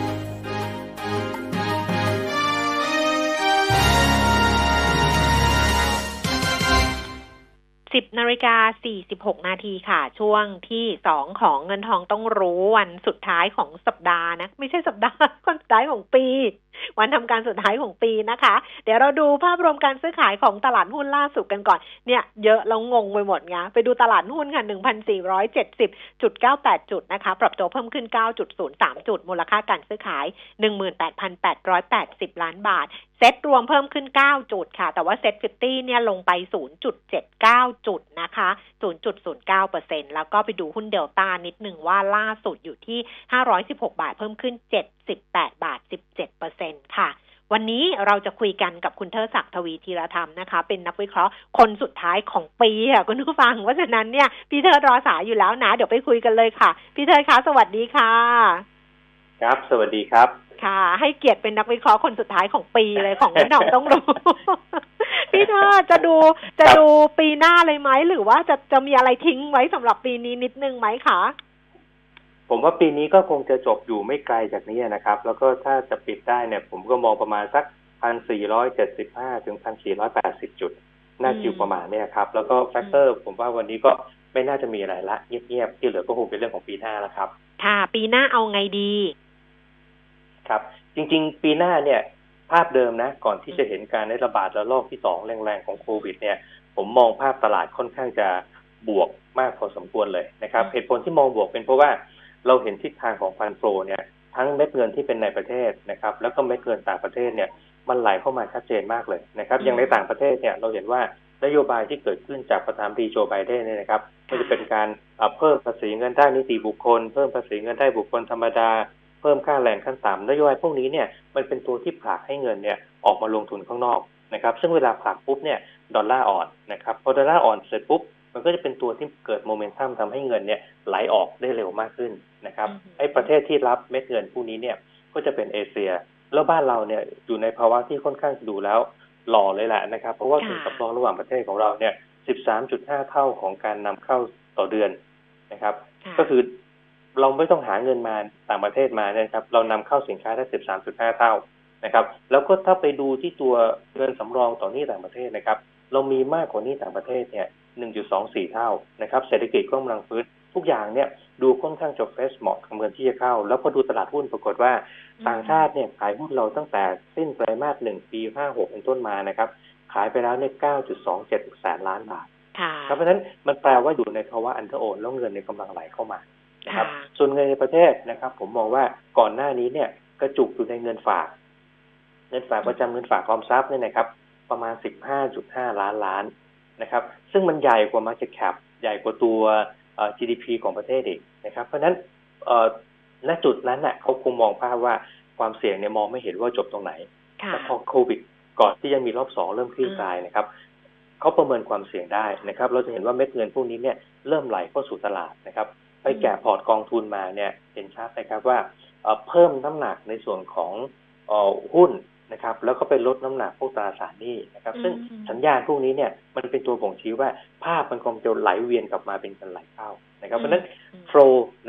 นาฬิกาสี่สิบหกนาทีค่ะ ช่วงที่สองของเงินทองต้องรู้วันสุดท้ายของสัปดาห์นะ ไม่ใช่สัปดาห์วันสุดท้ายของปี วันทำการสุดท้ายของปีนะคะ เดี๋ยวเราดูภาพรวมการซื้อขายของตลาดหุ้นล่าสุดกันก่อน เนี่ยเยอะแล้วงงไปหมดไงไปดูตลาดหุ้นค่ะหนึ่งพันสี่ร้อยเจ็ดสิบจุดเก้าแปดจุดนะคะ ปรับตัวเพิ่มขึ้นเก้าจุดศูนย์สามจุด มูลค่าการซื้อขายหนึ่งหมื่นแปดพันแปดร้อยแปดสิบล้านบาท เซ็ตรวมเพิ่มขึ้น 9 จุดค่ะ แต่ว่า SET fifty เนี่ยลงไป 0.79 จุดนะคะ 0.09%แล้วก็ไปดูหุ้นเดลต้านิดหนึ่งว่าล่าสุดอยู่ที่ 516 บาทเพิ่มขึ้น 78 บาท 17%ค่ะวันนี้เราจะคุยกันกับคุณเทอศักดิ์ทวีธีรธรรมนะคะ เป็นนักวิเคราะห์คนสุดท้ายของปีค่ะคุณผู้ฟังเพราะฉะนั้นเนี่ยพี่เทิดรอสายอยู่แล้วนะ เดี๋ยวไปคุยกันเลยค่ะ พี่เทิดคะสวัสดีค่ะ ครับ สวัสดีครับ ค่ะ ให้เกียรติเป็นนักวิเคราะห์คนสุดท้ายของปีเลยของพี่หน่องต้องรู้ พี่เธอจะดูจะดูปีหน้าเลยไหมหรือว่าจะจะมีอะไรทิ้งไว้สำหรับปีนี้นิดนึงไหมคะผมว่าปีนี้ก็คงจะจบอยู่ไม่ไกลจากนี้นะครับ แล้วก็ถ้าจะปิดได้เนี่ย ผมก็มองประมาณสักพันสี่ร้อยเจ็ดสิบห้าถึงพันสี่ร้อยแปดสิบจุด น่าจะอยู่ประมาณเนี้ครับ แล้วก็ factor ผมว่าวันนี้ก็ไม่น่าจะมีอะไรละเงียบๆที่เหลือก็คงเป็นเรื่องของปีหน้าแล้วครับ ค่ะ ปีหน้าเอาไงดี ครับ จริง ๆ ปีหน้าเนี่ยภาพเดิมนะ ก่อนที่จะเห็นการระบาดระลอกที่สองแรงๆของโควิด เนี่ย ผมมองภาพตลาดค่อนข้างจะบวกมากพอสมควรเลยนะครับเหตุผลที่มองบวกเป็นเพราะว่าเราเห็นทิศทางของ fund flow เนี่ยทั้งเม็ดเงินที่เป็นในประเทศนะครับ แล้วก็เม็ดเงินต่างประเทศเนี่ยมันไหลเข้ามาชัดเจนมากเลยนะครับ อย่างในต่างประเทศเนี่ยเราเห็นว่านโยบายที่เกิดขึ้นจากประธานาธิบดีโจไบเดนเนี่ยนะครับไม่ว่าจะเป็นการเพิ่มภาษีเงินได้นิติบุคคล เพิ่มภาษีเงินได้บุคคลธรรมดา เพิ่มค่าแรงขั้นต่ำนโยบายพวกนี้เนี่ยมันเป็นตัวที่ผลักให้เงินเนี่ยออกมาลงทุนข้างนอกนะครับซึ่งเวลาผลักปุ๊บเนี่ยดอลลาร์อ่อนนะครับพอดอลลาร์อ่อนเสร็จปุ๊บมันก็จะเป็นตัวที่เกิดโมเมนตัมทำให้เงินเนี่ยไหลออกได้เร็วมากขึ้นนะครับไอ้ประเทศที่รับเม็ดเงินพวกนี้เนี่ยก็จะเป็นเอเชีย แล้วบ้านเราเนี่ยอยู่ในภาวะที่ค่อนข้างดูแล้วหล่อเลยแหละนะครับ เพราะว่าทุนสำรองระหว่างประเทศของเราเนี่ย 13.5 เท่าของการนำเข้าต่อเดือนนะครับ ก็คือ เราไม่ต้องหาเงินมาต่างประเทศมาเนี่ยครับ เรานำเข้าสินค้าได้13.5เท่านะครับ แล้วก็ถ้าไปดูที่ตัวเงินสำรองต่อหนี้ต่างประเทศนะครับ เรามีมากกว่าหนี้ต่างประเทศเนี่ย1.24เท่านะครับ เศรษฐกิจก็กำลังฟื้นทุกอย่างเนี่ยดูค่อนข้างจะเฟสเหมาะกับเงินที่จะเข้า แล้วพอดูตลาดหุ้นปรากฏว่าต่างชาติเนี่ยขายหุ้นเราตั้งแต่สิ้นไตรมาสหนึ่งปี56เป็นต้นมานะครับ ขายไปแล้วเนี่ย9.27แสนล้านบาทครับเพราะฉะนั้นมันแปลว่าอยู่ในภาวะอันเทอร์โอนแล้วเงินในกำลังไหลเข้ามา นะครับ ส่วนเงินในประเทศนะครับ ผมมองว่าก่อนหน้านี้เนี่ย กระจุกอยู่ในเงินฝาก เงินฝากประจำเงินฝากออมทรัพย์เนี่ยนะครับ ประมาณ15.5ล้านล้านนะครับ ซึ่งมันใหญ่กว่า market cap ใหญ่กว่าตัว GDP ของประเทศอีกนะครับ เพราะฉะนั้นณจุดนั้นน่ะเขาคงมองภาพว่าความเสี่ยงเนี่ยมองไม่เห็นว่าจบตรงไหนแต่พอโควิดก่อนที่จะมีรอบสองเริ่มคลี่คลายนะครับเขาประเมินความเสี่ยงได้นะครับ เราจะเห็นว่าเม็ดเงินพวกนี้เนี่ยเริ่มไหลเข้าสู่ตลาดนะครับ ไปแกะพอร์ตกองทุนมาเนี่ยเห็นชัดนะครับว่าเพิ่มน้ำหนักในส่วนของหุ้นนะครับ แล้วก็ไปลดน้ำหนักพวกตราสารหนี้นะครับ ซึ่งสัญญาณพวกนี้เนี่ยมันเป็นตัวบ่งชี้ว่าภาพมันคงจะไหลเวียนกลับมาเป็นการไหลเข้านะครับ เพราะฉะนั้นโฟล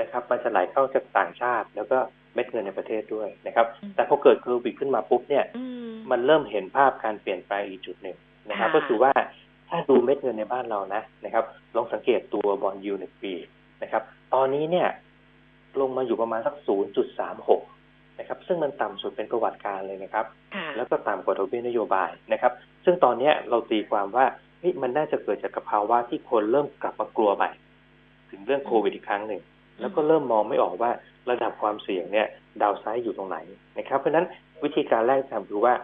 นะครับมันจะไหลเข้าจากต่างชาติ แล้วก็เม็ดเงินในประเทศด้วยนะครับ แต่พอเกิดโควิดขึ้นมาปุ๊บเนี่ย มันเริ่มเห็นภาพการเปลี่ยนแปลงอีกจุดหนึ่งนะครับ ก็คือว่าถ้าดูเม็ดเงินในบ้านเรานะนะครับ ลองสังเกตตัวบอลยูหนึ่งปี นะครับ ตอนนี้เนี่ยลงมาอยู่ประมาณสัก 0.36 นะครับ ซึ่งมันต่ำสุดเป็นประวัติการเลยนะครับ แล้วก็ต่ำกว่าดอกเบี้ยนโยบายนะครับ ซึ่งตอนนี้เราตีความว่าเฮ้ยมันน่าจะเกิดจากภาวะที่คนเริ่มกลับมากลัวใหม่ถึงเรื่องโควิดอีกครั้งหนึ่ง แล้วก็เริ่มมองไม่ออกว่าระดับความเสี่ยงเนี่ยดาวไซด์อยู่ตรงไหนนะครับ เพราะฉะนั้นวิธีการแรกทำคือว่า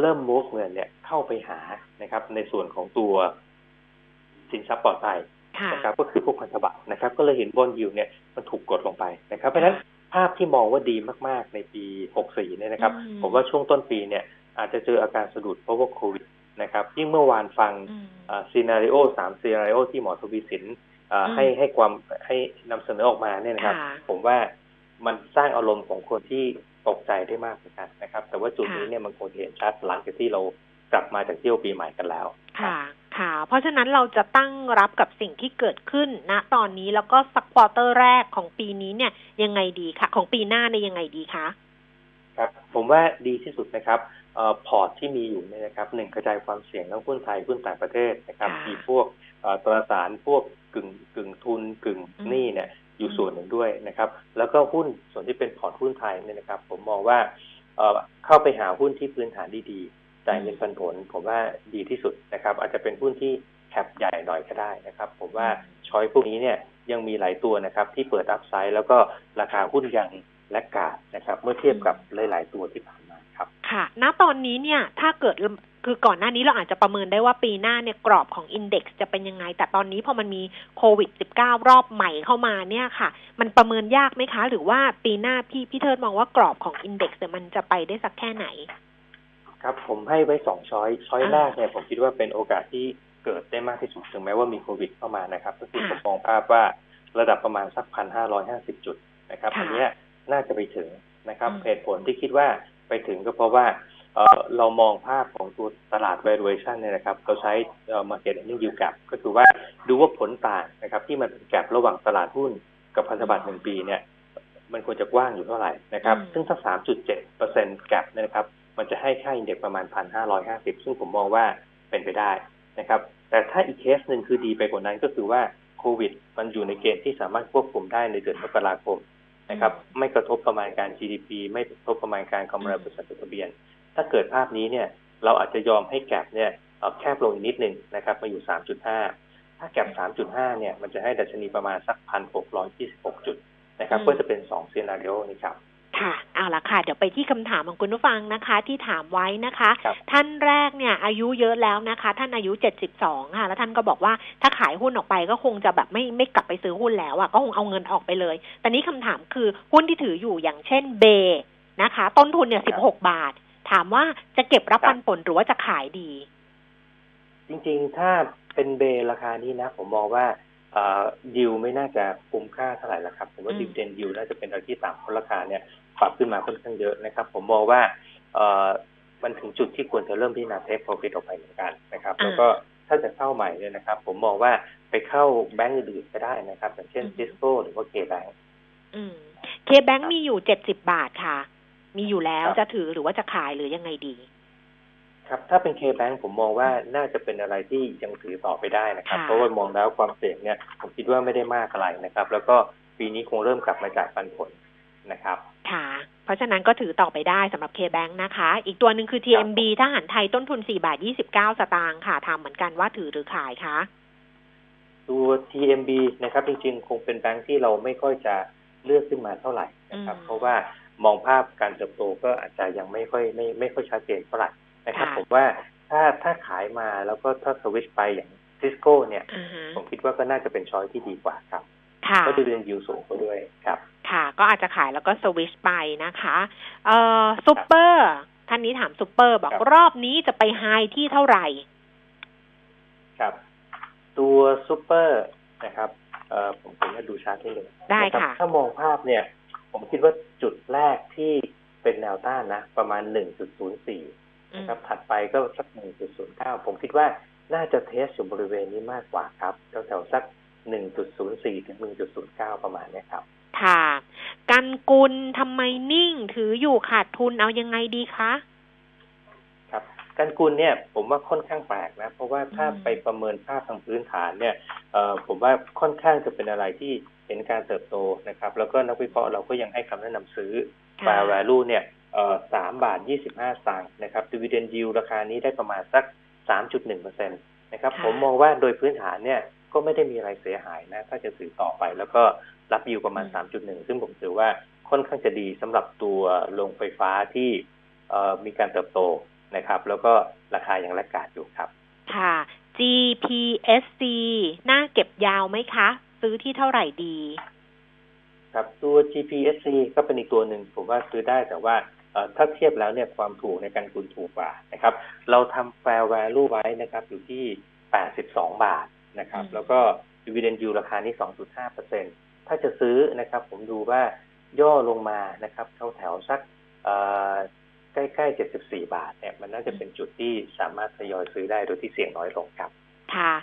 เริ่ม move เงินเนี่ยเข้าไปหานะครับ ในส่วนของตัวสินทรัพย์ปลอดภัย นะครับก็คือพวกพันธบัตรนะครับ ก็เลยเห็น bond yield เนี่ยมันถูกกดลงไปนะครับเพราะฉะนั้นภาพที่มองว่าดีมาก ๆ ในปี 64 เนี่ยนะครับ ผมว่าช่วงต้นปีเนี่ย อาจจะเจออาการสะดุดเพราะว่าโควิดนะครับ ยิ่งเมื่อวานฟัง scenario สาม scenario ที่หมอทวีสินให้ให้ความให้นำเสนอออกมาเนี่ยนะครับ ผมว่ามันสร้างอารมณ์ของคนที่ตกใจได้มากเหมือนกันนะครับ แต่ว่าจุดนี้เนี่ยมันคงเห็นชัดหลังจากที่เรากลับมาจากเที่ยวปีใหม่กันแล้วค่ะ ค่ะเพราะฉะนั้นเราจะตั้งรับกับสิ่งที่เกิดขึ้นณตอนนี้แล้วก็สัก quarter แรกของปีนี้เนี่ยยังไงดีคะของปีหน้าเนี่ยยังไงดีคะครับผมว่าดีที่สุดนะครับเออพอร์ตที่มีอยู่เนี่ยนะครับหนึ่งกระจายความเสี่ยงทั้งหุ้นไทยหุ้นต่างประเทศนะครับมีพวกตราสารพวกกึ่งกึ่งทุนกึ่งหนี้เนี่ยอยู่ส่วนหนึ่งด้วยนะครับ แล้วก็หุ้นส่วนที่เป็นพอร์ตหุ้นไทยเนี่ยนะครับ ผมมองว่าเข้าไปหาหุ้นที่พื้นฐานดีๆ จ่ายเงินปันผล ผมว่าดีที่สุดนะครับ อาจจะเป็นหุ้นที่แคปใหญ่หน่อยก็ได้นะครับ ผมว่าช้อยพวกนี้เนี่ยยังมีหลายตัวนะครับ ที่เปิดอัพไซด์แล้วก็ราคาหุ้นยังและกาดนะครับ เมื่อเทียบกับหลาย ๆ ตัวที่ผ่านมาครับ ค่ะ ณตอนนี้เนี่ยถ้าเกิดคือก่อนหน้านี้เราอาจจะประเมินได้ว่าปีหน้าเนี่ยกรอบของอินเด็กซ์จะเป็นยังไง แต่ตอนนี้พอมันมีโควิด -19 รอบใหม่เข้ามาเนี่ยค่ะ มันประเมินยากไหมคะ หรือว่าปีหน้าพี่พี่เทิดมองว่ากรอบของอินเด็กซ์มันจะไปได้สักแค่ไหน ครับผมให้ไว้สองช้อยช้อยแรกเนี่ยผมคิดว่าเป็นโอกาสที่เกิดได้มากที่สุดถึงแม้ว่ามีโควิดเข้ามานะครับ ก็คือผมมองภาพว่าระดับประมาณสักพันห้าร้อยห้าสิบจุดนะครับอันนี้น่าจะไปถึงนะครับเหตุผลที่คิดว่าไปถึงก็เพราะว่าเรามองภาพของตัวตลาด valuation เนี่ยนะครับ เราใช้ market earning yield gap ก็คือว่าดูว่าผลต่างนะครับ ที่มันเป็นแกลระหว่างตลาดหุ้นกับพันธบัตรหนึ่งปีเนี่ย มันควรจะกว้างอยู่เท่าไหร่นะครับ ซึ่งถ้า 3.7เปอร์เซ็นต์แกลนะครับ มันจะให้ค่าอินเด็กประมาณ1,550ซึ่งผมมองว่าเป็นไปได้นะครับ แต่ถ้าอีกเคสหนึ่งคือดีไปกว่านั้นก็คือว่าโควิด มันอยู่ในเกณฑ์ที่สามารถควบคุมได้ในเดือนมกราคมนะครับ ไม่กระทบประมาณการ GDP ไม่กระทบประมาณการกำไรบริษัทจดทะเบียน ถ้าเกิดภาพนี้เนี่ย เราอาจจะยอมให้แกลบเนี่ยแคบลงอีกนิดหนึ่งนะครับ มาอยู่ 3.5 ถ้าแกลบ3.5 เนี่ย มันจะให้ดัชนีประมาณสัก 1,626 จุดนะครับ ก็จะเป็น2ซีนารีโอนี้ครับ ค่ะเอาละค่ะ เดี๋ยวไปที่คำถามของคุณผู้ฟังนะคะ ที่ถามไว้นะคะ ท่านแรกเนี่ย อายุเยอะแล้วนะคะ ท่านอายุ72ค่ะ แล้วท่านก็บอกว่าถ้าขายหุ้นออกไปก็คงจะแบบไม่ไม่กลับไปซื้อหุ้นแล้วอะก็คงเอาเงินออกไปเลย แต่นี้คำถามคือหุ้นที่ถืออยู่อย่างเช่นเบนะคะ ต้นทุนเนี่ย16บาท ถามว่าจะเก็บรับปันผลหรือว่าจะขายดี จริงๆถ้าเป็นเบราคานี้นะ ผมมองว่า ดิวไม่น่าจะคุ้มค่าเท่าไหร่ละครับผมว่าดิวเดนดิวน่าจะเป็นอะไรที่ต่ำเพราะราคาเนี่ยปรับขึ้นมาค่อนข้างเยอะนะครับ ผมมองว่ามันถึงจุดที่ควรจะเริ่มที่นาเทคโปรฟิตออกไปเหมือนกันนะครับ แล้วก็ถ้าจะเข้าใหม่เนี่ยนะครับ ผมมองว่าไปเข้าแบงก์อื่นก็ได้นะครับ อย่างเช่นซิสโก้หรือว่าเคแบงก์เคแบงก์มีอยู่เจ็ดสิบบาทค่ะ มีอยู่แล้วจะถือหรือว่าจะขายหรือยังไงดี ครับถ้าเป็นเคแบงผมมองว่าน่าจะเป็นอะไรที่ยังถือต่อไปได้นะครับ เพราะว่ามองแล้วความเสี่ยงเนี่ยผมคิดว่าไม่ได้มากอะไรนะครับ แล้วก็ปีนี้คงเริ่มกลับมาจ่ายปันผลนะครับค่ะ เพราะฉะนั้นก็ถือต่อไปได้สำหรับเคแบงนะคะ อีกตัวหนึ่งคือ TMB ถ้าหันไทยต้นทุน4บาท29 สตางค์ค่ะทำเหมือนกันว่าถือหรือขายคะตัว TMB นะครับ จริงๆ คงเป็นแบงค์ที่เราไม่ค่อยจะเลือกขึ้นมาเท่าไหร่นะครับ เพราะว่ามองภาพการเติบโตก็อาจจะยังไม่ค่อยไม่ไม่ค่อยชัดเจนเท่าไหร่ นะครับผมว่าถ้าถ้าขายมาแล้วก็ถ้าสวิตช์ไปอย่างทิสโก้เนี่ย ผมคิดว่าก็น่าจะเป็น choice ที่ดีกว่าครับก็ดู dividend yield สูงกว่าด้วยครับ ค่ะ ก็อาจจะขายแล้วก็สวิชไปนะคะเอ่อซูเปอร์ท่านนี้ถามซูเปอร์บอกรอบนี้จะไป highที่เท่าไหร่ ครับ ตัวซูเปอร์นะครับเอ่อผมผมจะดูชาร์ตให้เลยได้ค่ะ ถ้ามองภาพเนี่ย ผมคิดว่าจุดแรกที่เป็นแนวต้านนะ ประมาณ1.04นะครับถัดไปก็สัก1.09ผมคิดว่าน่าจะ test อยู่บริเวณนี้มากกว่าครับแถวๆสัก1.04ถึง1.09ประมาณนี้ครับ ค่ะกันกุลทำไมนิ่งถืออยู่ขาดทุนเอายังไงดีคะครับกันกุลเนี่ย ผมว่าค่อนข้างแปลกนะ เพราะว่าถ้าไปประเมินภาพทางพื้นฐานเนี่ยเอ่อผมว่าค่อนข้างจะเป็นอะไรที่เห็นการเติบโตนะครับ แล้วก็นักวิเคราะห์เราก็ยังให้คำแนะนำซื้อ fair value เนี่ย สามบาทยี่สิบห้าสตางค์นะครับ dividend yield ราคานี้ได้ประมาณสักสามจุดหนึ่งเปอร์เซ็นตนะครับ ผมมองว่าโดยพื้นฐานเนี่ยก็ไม่ได้มีอะไรเสียหายนะ ถ้าจะถือต่อไป แล้วก็รับยิวประมาณสามจุดหนึ่งซึ่งผมถือว่าค่อนข้างจะดีสำหรับตัวโรงไฟฟ้าที่มีการเติบโตนะครับ แล้วก็ราคายังแลกกาดอยู่ครับ ค่ะ GPSC น่าเก็บยาวไหมคะ ซื้อที่เท่าไหร่ดี ครับตัว GPSC ก็เป็นอีกตัวหนึ่งผมว่าซื้อได้แต่ว่า ถ้าเทียบแล้วเนี่ยความถูกในการคุณถูกกว่านะครับ เราทำ fair value ไว้นะครับ อยู่ที่ 82 บาทนะครับ แล้วก็ dividend yield ราคานี้2.5เปอร์เซ็นถ้าจะซื้อนะครับ ผมดูว่าย่อลงมานะครับแถวแถวสักใกล้ๆ 74 บาทเนี่ยมันน่าจะเป็นจุดที่สามารถทยอยซื้อได้โดยที่เสี่ยงน้อยลงครับ ค่ะ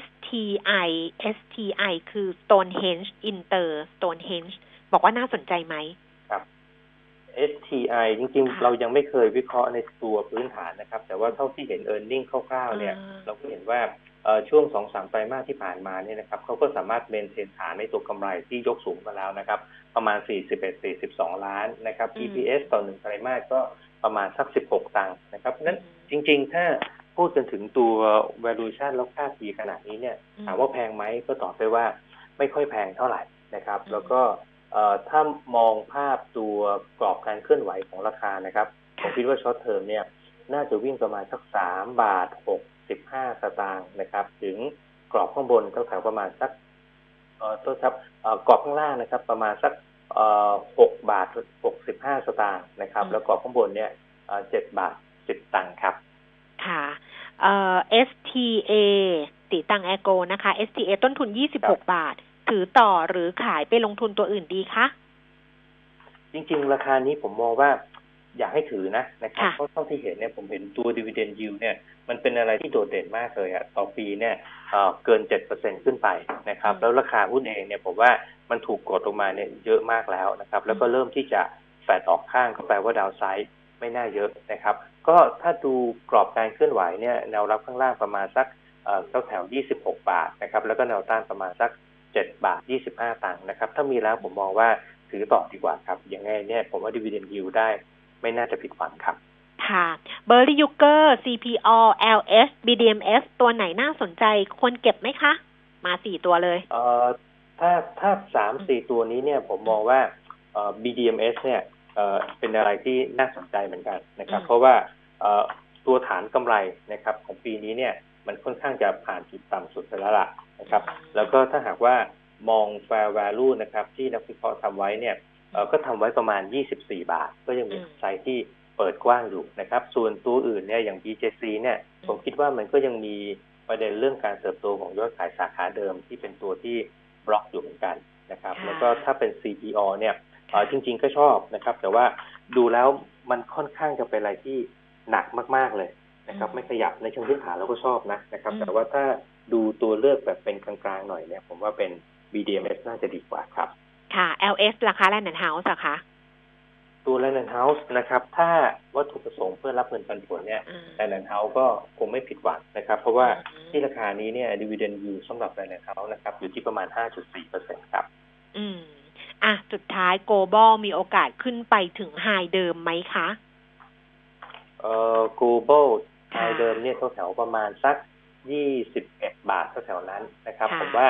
STI STI คือ Stonehenge Inter Stonehenge บอกว่าน่าสนใจไหมครับ STI จริงๆ เรายังไม่เคยวิเคราะห์ในตัวพื้นฐานนะครับ แต่ว่าเท่าที่เห็น e a r n i n g คร่าวๆเนี่ย เราก็เห็นว่าช่วงสองสามไตรมาสที่ผ่านมาเนี่ยนะครับเขาก็สามารถเมนเทนฐานในตัวกำไรที่ยกสูงมาแล้วนะครับ ประมาณ 41-42 ล้านนะครับ EPS ต่อหนึ่งไตรมาสก็ประมาณสัก 16 ตังค์นะครับนั้นจริง ๆ ถ้าพูดกันถึงตัว valuation แล้วค่า P ขนาดนี้เนี่ยถามว่าแพงไหมก็ตอบไปว่าไม่ค่อยแพงเท่าไหร่นะครับ แล้วก็ ถ้ามองภาพตัวกรอบการเคลื่อนไหวของราคานะครับผมคิดว่าช็อตเทอมเนี่ย น่าจะวิ่งประมาณสักสามบาทหกสิบห้าสตางค์นะครับ ถึงกรอบข้างบนเท่าแถวประมาณสักเอ่อตัวครับกรอบข้างล่างนะครับ ประมาณสักเอ่อหกบาทหกสิบห้าสตางค์นะครับ แล้วกรอบข้างบนเนี่ยเจ็ดบาทสิบตังค์ครับ ค่ะเอ่อ STA ติตังแอโกนะคะ STA ต้นทุนยี่สิบหกบาท ถือต่อหรือขายไปลงทุนตัวอื่นดีคะจริง ๆ ราคานี้ผมมองว่าอยากให้ถือนะนะครับเพราะเท่าที่เห็นเนี่ยผมเห็นตัว dividend yield เนี่ยมันเป็นอะไรที่โดดเด่นมากเลยอะต่อปีเนี่ยเกินเจ็ดเปอร์เซ็นขึ้นไปนะครับ แล้วราคาหุ้นเองเนี่ยผมว่ามันถูกกดลงมาเนี่ยเยอะมากแล้วนะครับ แล้วก็เริ่มที่จะแฝดออกข้างก็แปลว่าดาวไซด์ไม่น่าเยอะนะครับ ก็ถ้าดูกรอบการเคลื่อนไหวเนี่ยแนวรับข้างล่างประมาณสักเท่าแถว26 บาทนะครับ แล้วก็แนวต้านประมาณสัก 7 บาท 25ตังค์นะครับ ถ้ามีแล้วผมมองว่าถือต่อดีกว่าครับ ยังไงเนี่ยผมว่าดีเวเดนยิวได้ ไม่น่าจะผิดหวังครับ ค่ะเบอร์ลี่ยุคเกอร์ CPO LH BDMS ตัวไหนน่าสนใจควรเก็บไหมคะ มาสี่ตัวเลยเอ่อถ้าถ้าสามสี่ตัวนี้เนี่ยผมมองว่าเอ่อ BDMS เนี่ยเอ่อเป็นอะไรที่น่าสนใจเหมือนกันนะครับ เพราะว่าเอ่อตัวฐานกำไรนะครับของปีนี้เนี่ยมันค่อนข้างจะผ่านจุดต่ำสุดไปแล้วล่ะ นะครับ แล้วก็ถ้าหากว่ามอง fair value นะครับ ที่นักวิเคราะห์ทำไว้เนี่ยก็ทำไว้ประมาณ 24 บาท ก็ยังมีไซส์ที่เปิดกว้างอยู่นะครับ ส่วนตัวอื่นเนี่ยอย่าง BJC เนี่ย ผมคิดว่ามันก็ยังมีประเด็นเรื่องการเติบโตของยอดขายสาขาเดิมที่เป็นตัวที่บล็อกอยู่เหมือนกันนะครับ แล้วก็ถ้าเป็น CPO เนี่ยจริง ๆ ก็ชอบนะครับ แต่ว่าดูแล้วมันค่อนข้างจะเป็นอะไรที่หนักมาก ๆเลยนะครับ ไม่ขยับในเชิงพื้นฐานเราก็ชอบนะนะครับ แต่ว่าถ้า ดูตัวเลือกแบบเป็นกลางๆหน่อยเนี่ย ผมว่าเป็น BDMS น่าจะดีกว่าครับ ค่ะ LH ราคาแลนด์แอนด์เฮ้าส์อะคะตัวแลนด์เฮาส์นะครับ ถ้าวัตถุประสงค์เพื่อรับเงินปันผลเนี่ยแลนด์เฮาส์ก็คงไม่ผิดหวังนะครับ เพราะว่าที่ราคานี้เนี่ยดีเวเดนยูสำหรับแลนด์เฮาส์นะครับ อยู่ที่ประมาณ 5.4เปอร์เซ็นครับ อืม อะ สุดท้ายโกลบอลมีโอกาสขึ้นไปถึงไฮเดิมไหมคะ เอ่อโกลบอลไฮเดิมเนี่ยแถวประมาณสัก ยี่สิบเอ็ดบาทแถวนั้นนะครับผมว่า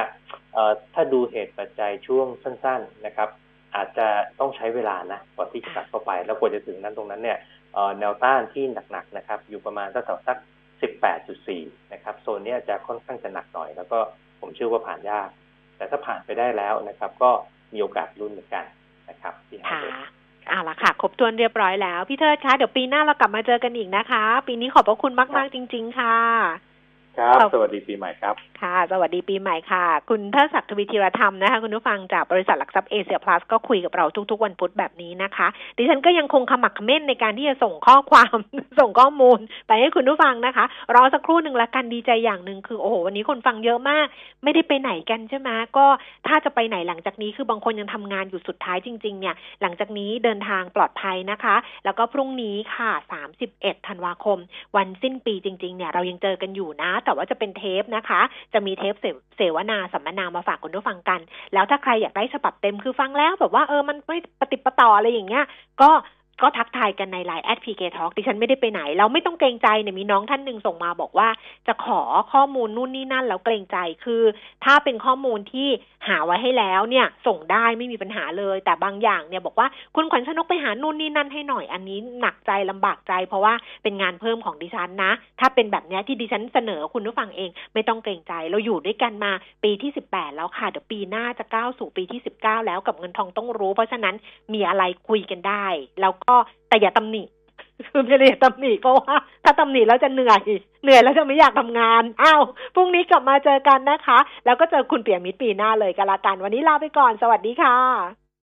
ถ้าดูเหตุปัจจัยช่วงสั้น ๆนะครับ อาจจะต้องใช้เวลานะก่อนที่จะกลับเข้าไป แล้วกว่าจะถึงนั้นตรงนั้นเนี่ยแนวต้านที่หนักๆนะครับ อยู่ประมาณสักสักสิบแปดจุดสี่นะครับโซนนี้จะค่อนข้างจะหนักหน่อย แล้วก็ผมเชื่อว่าผ่านยาก แต่ถ้าผ่านไปได้แล้วนะครับ ก็มีโอกาสรุ่นเหมือนกันนะครับที่หาเอาละค่ะ ครบถ้วนเรียบร้อยแล้ว พี่เทิดคะ เดี๋ยวปีหน้าเรากลับมาเจอกันอีกนะคะ ปีนี้ขอบพระคุณมาก ๆ จริง ๆ ค่ะ ครับ สวัสดีปีใหม่ครับ ค่ะ สวัสดีปีใหม่ค่ะ คุณเทิดศักดิ์ทวีธีรธรรมนะคะ คุณผู้ฟังจากบริษัทหลักทรัพย์เอเชียพลัสก็คุยกับเราทุกๆ วันพุธแบบนี้นะคะ ดิฉันก็ยังคงขมักขม้นในการที่จะส่งข้อความส่งข้อมูล ไปให้คุณผู้ฟังนะคะ รอสักครู่หนึ่งละกันดีใจอย่างหนึ่งคือโอ้โหวันนี้คนฟังเยอะมาก ไม่ได้ไปไหนกันใช่ไหมก็ถ้าจะไปไหนหลังจากนี้คือบางคนยังทำงานอยู่สุดท้ายจริงๆเนี่ยหลังจากนี้เดินทางปลอดภัยนะคะ แล้วก็พรุ่งนี้ค่ะ 31ธันวาคม วันสิ้นปีจริงๆเนี่ยเรายังเจอกันอยู่นะแต่ว่าจะเป็นเทปนะคะ จะมีเทปเสวนาสัมมนามาฝากคุณผู้ฟังกัน แล้วถ้าใครอยากได้ฉบับเต็มคือฟังแล้วแบบว่าเออมันไม่ปฏิปต่ออะไรอย่างเงี้ยก็ ก็ทักทายกันในไลน์แอดพีเกทอดิฉันไม่ได้ไปไหน เราไม่ต้องเกรงใจเนี่ยมีน้องท่านหนึ่งส่งมาบอกว่า จะขอข้อมูลนู่นนี่นั่นแล้วเกรงใจคือ ถ้าเป็นข้อมูลที่หาไว้ให้แล้วเนี่ย ส่งได้ไม่มีปัญหาเลย แต่บางอย่างเนี่ยบอกว่าคุณขวัญชนกไปหานู่นนี่นั่นให้หน่อยอันนี้หนักใจลำบากใจ เพราะว่าเป็นงานเพิ่มของดิฉันนะ ถ้าเป็นแบบนี้ที่ดิฉันเสนอคุณผู้ฟังเอง ไม่ต้องเกรงใจ เราอยู่ด้วยกันมาปีที่สิบแปดแล้วค่ะเดี๋ยวปีหน้าจะก้าวสู่ปีที่สิบเก้าแล้วกับเงินทองต้องรู้ เพราะฉะนั้นมีอะไรคุยกันได้แล้ว็แต่อย่าตำหนิคือไม่ได้อย่าตำหนิเพราะว่าถ้าตำหนิแล้วจะเหนื่อยเหนื่อยแล้วจะไม่อยากทำงานอ้าวพรุ่งนี้กลับมาเจอกันนะคะ แล้วก็เจอคุณเปียมิตรปีหน้าเลยกันละกัน วันนี้ลาไปก่อนสวัสดีค่ะ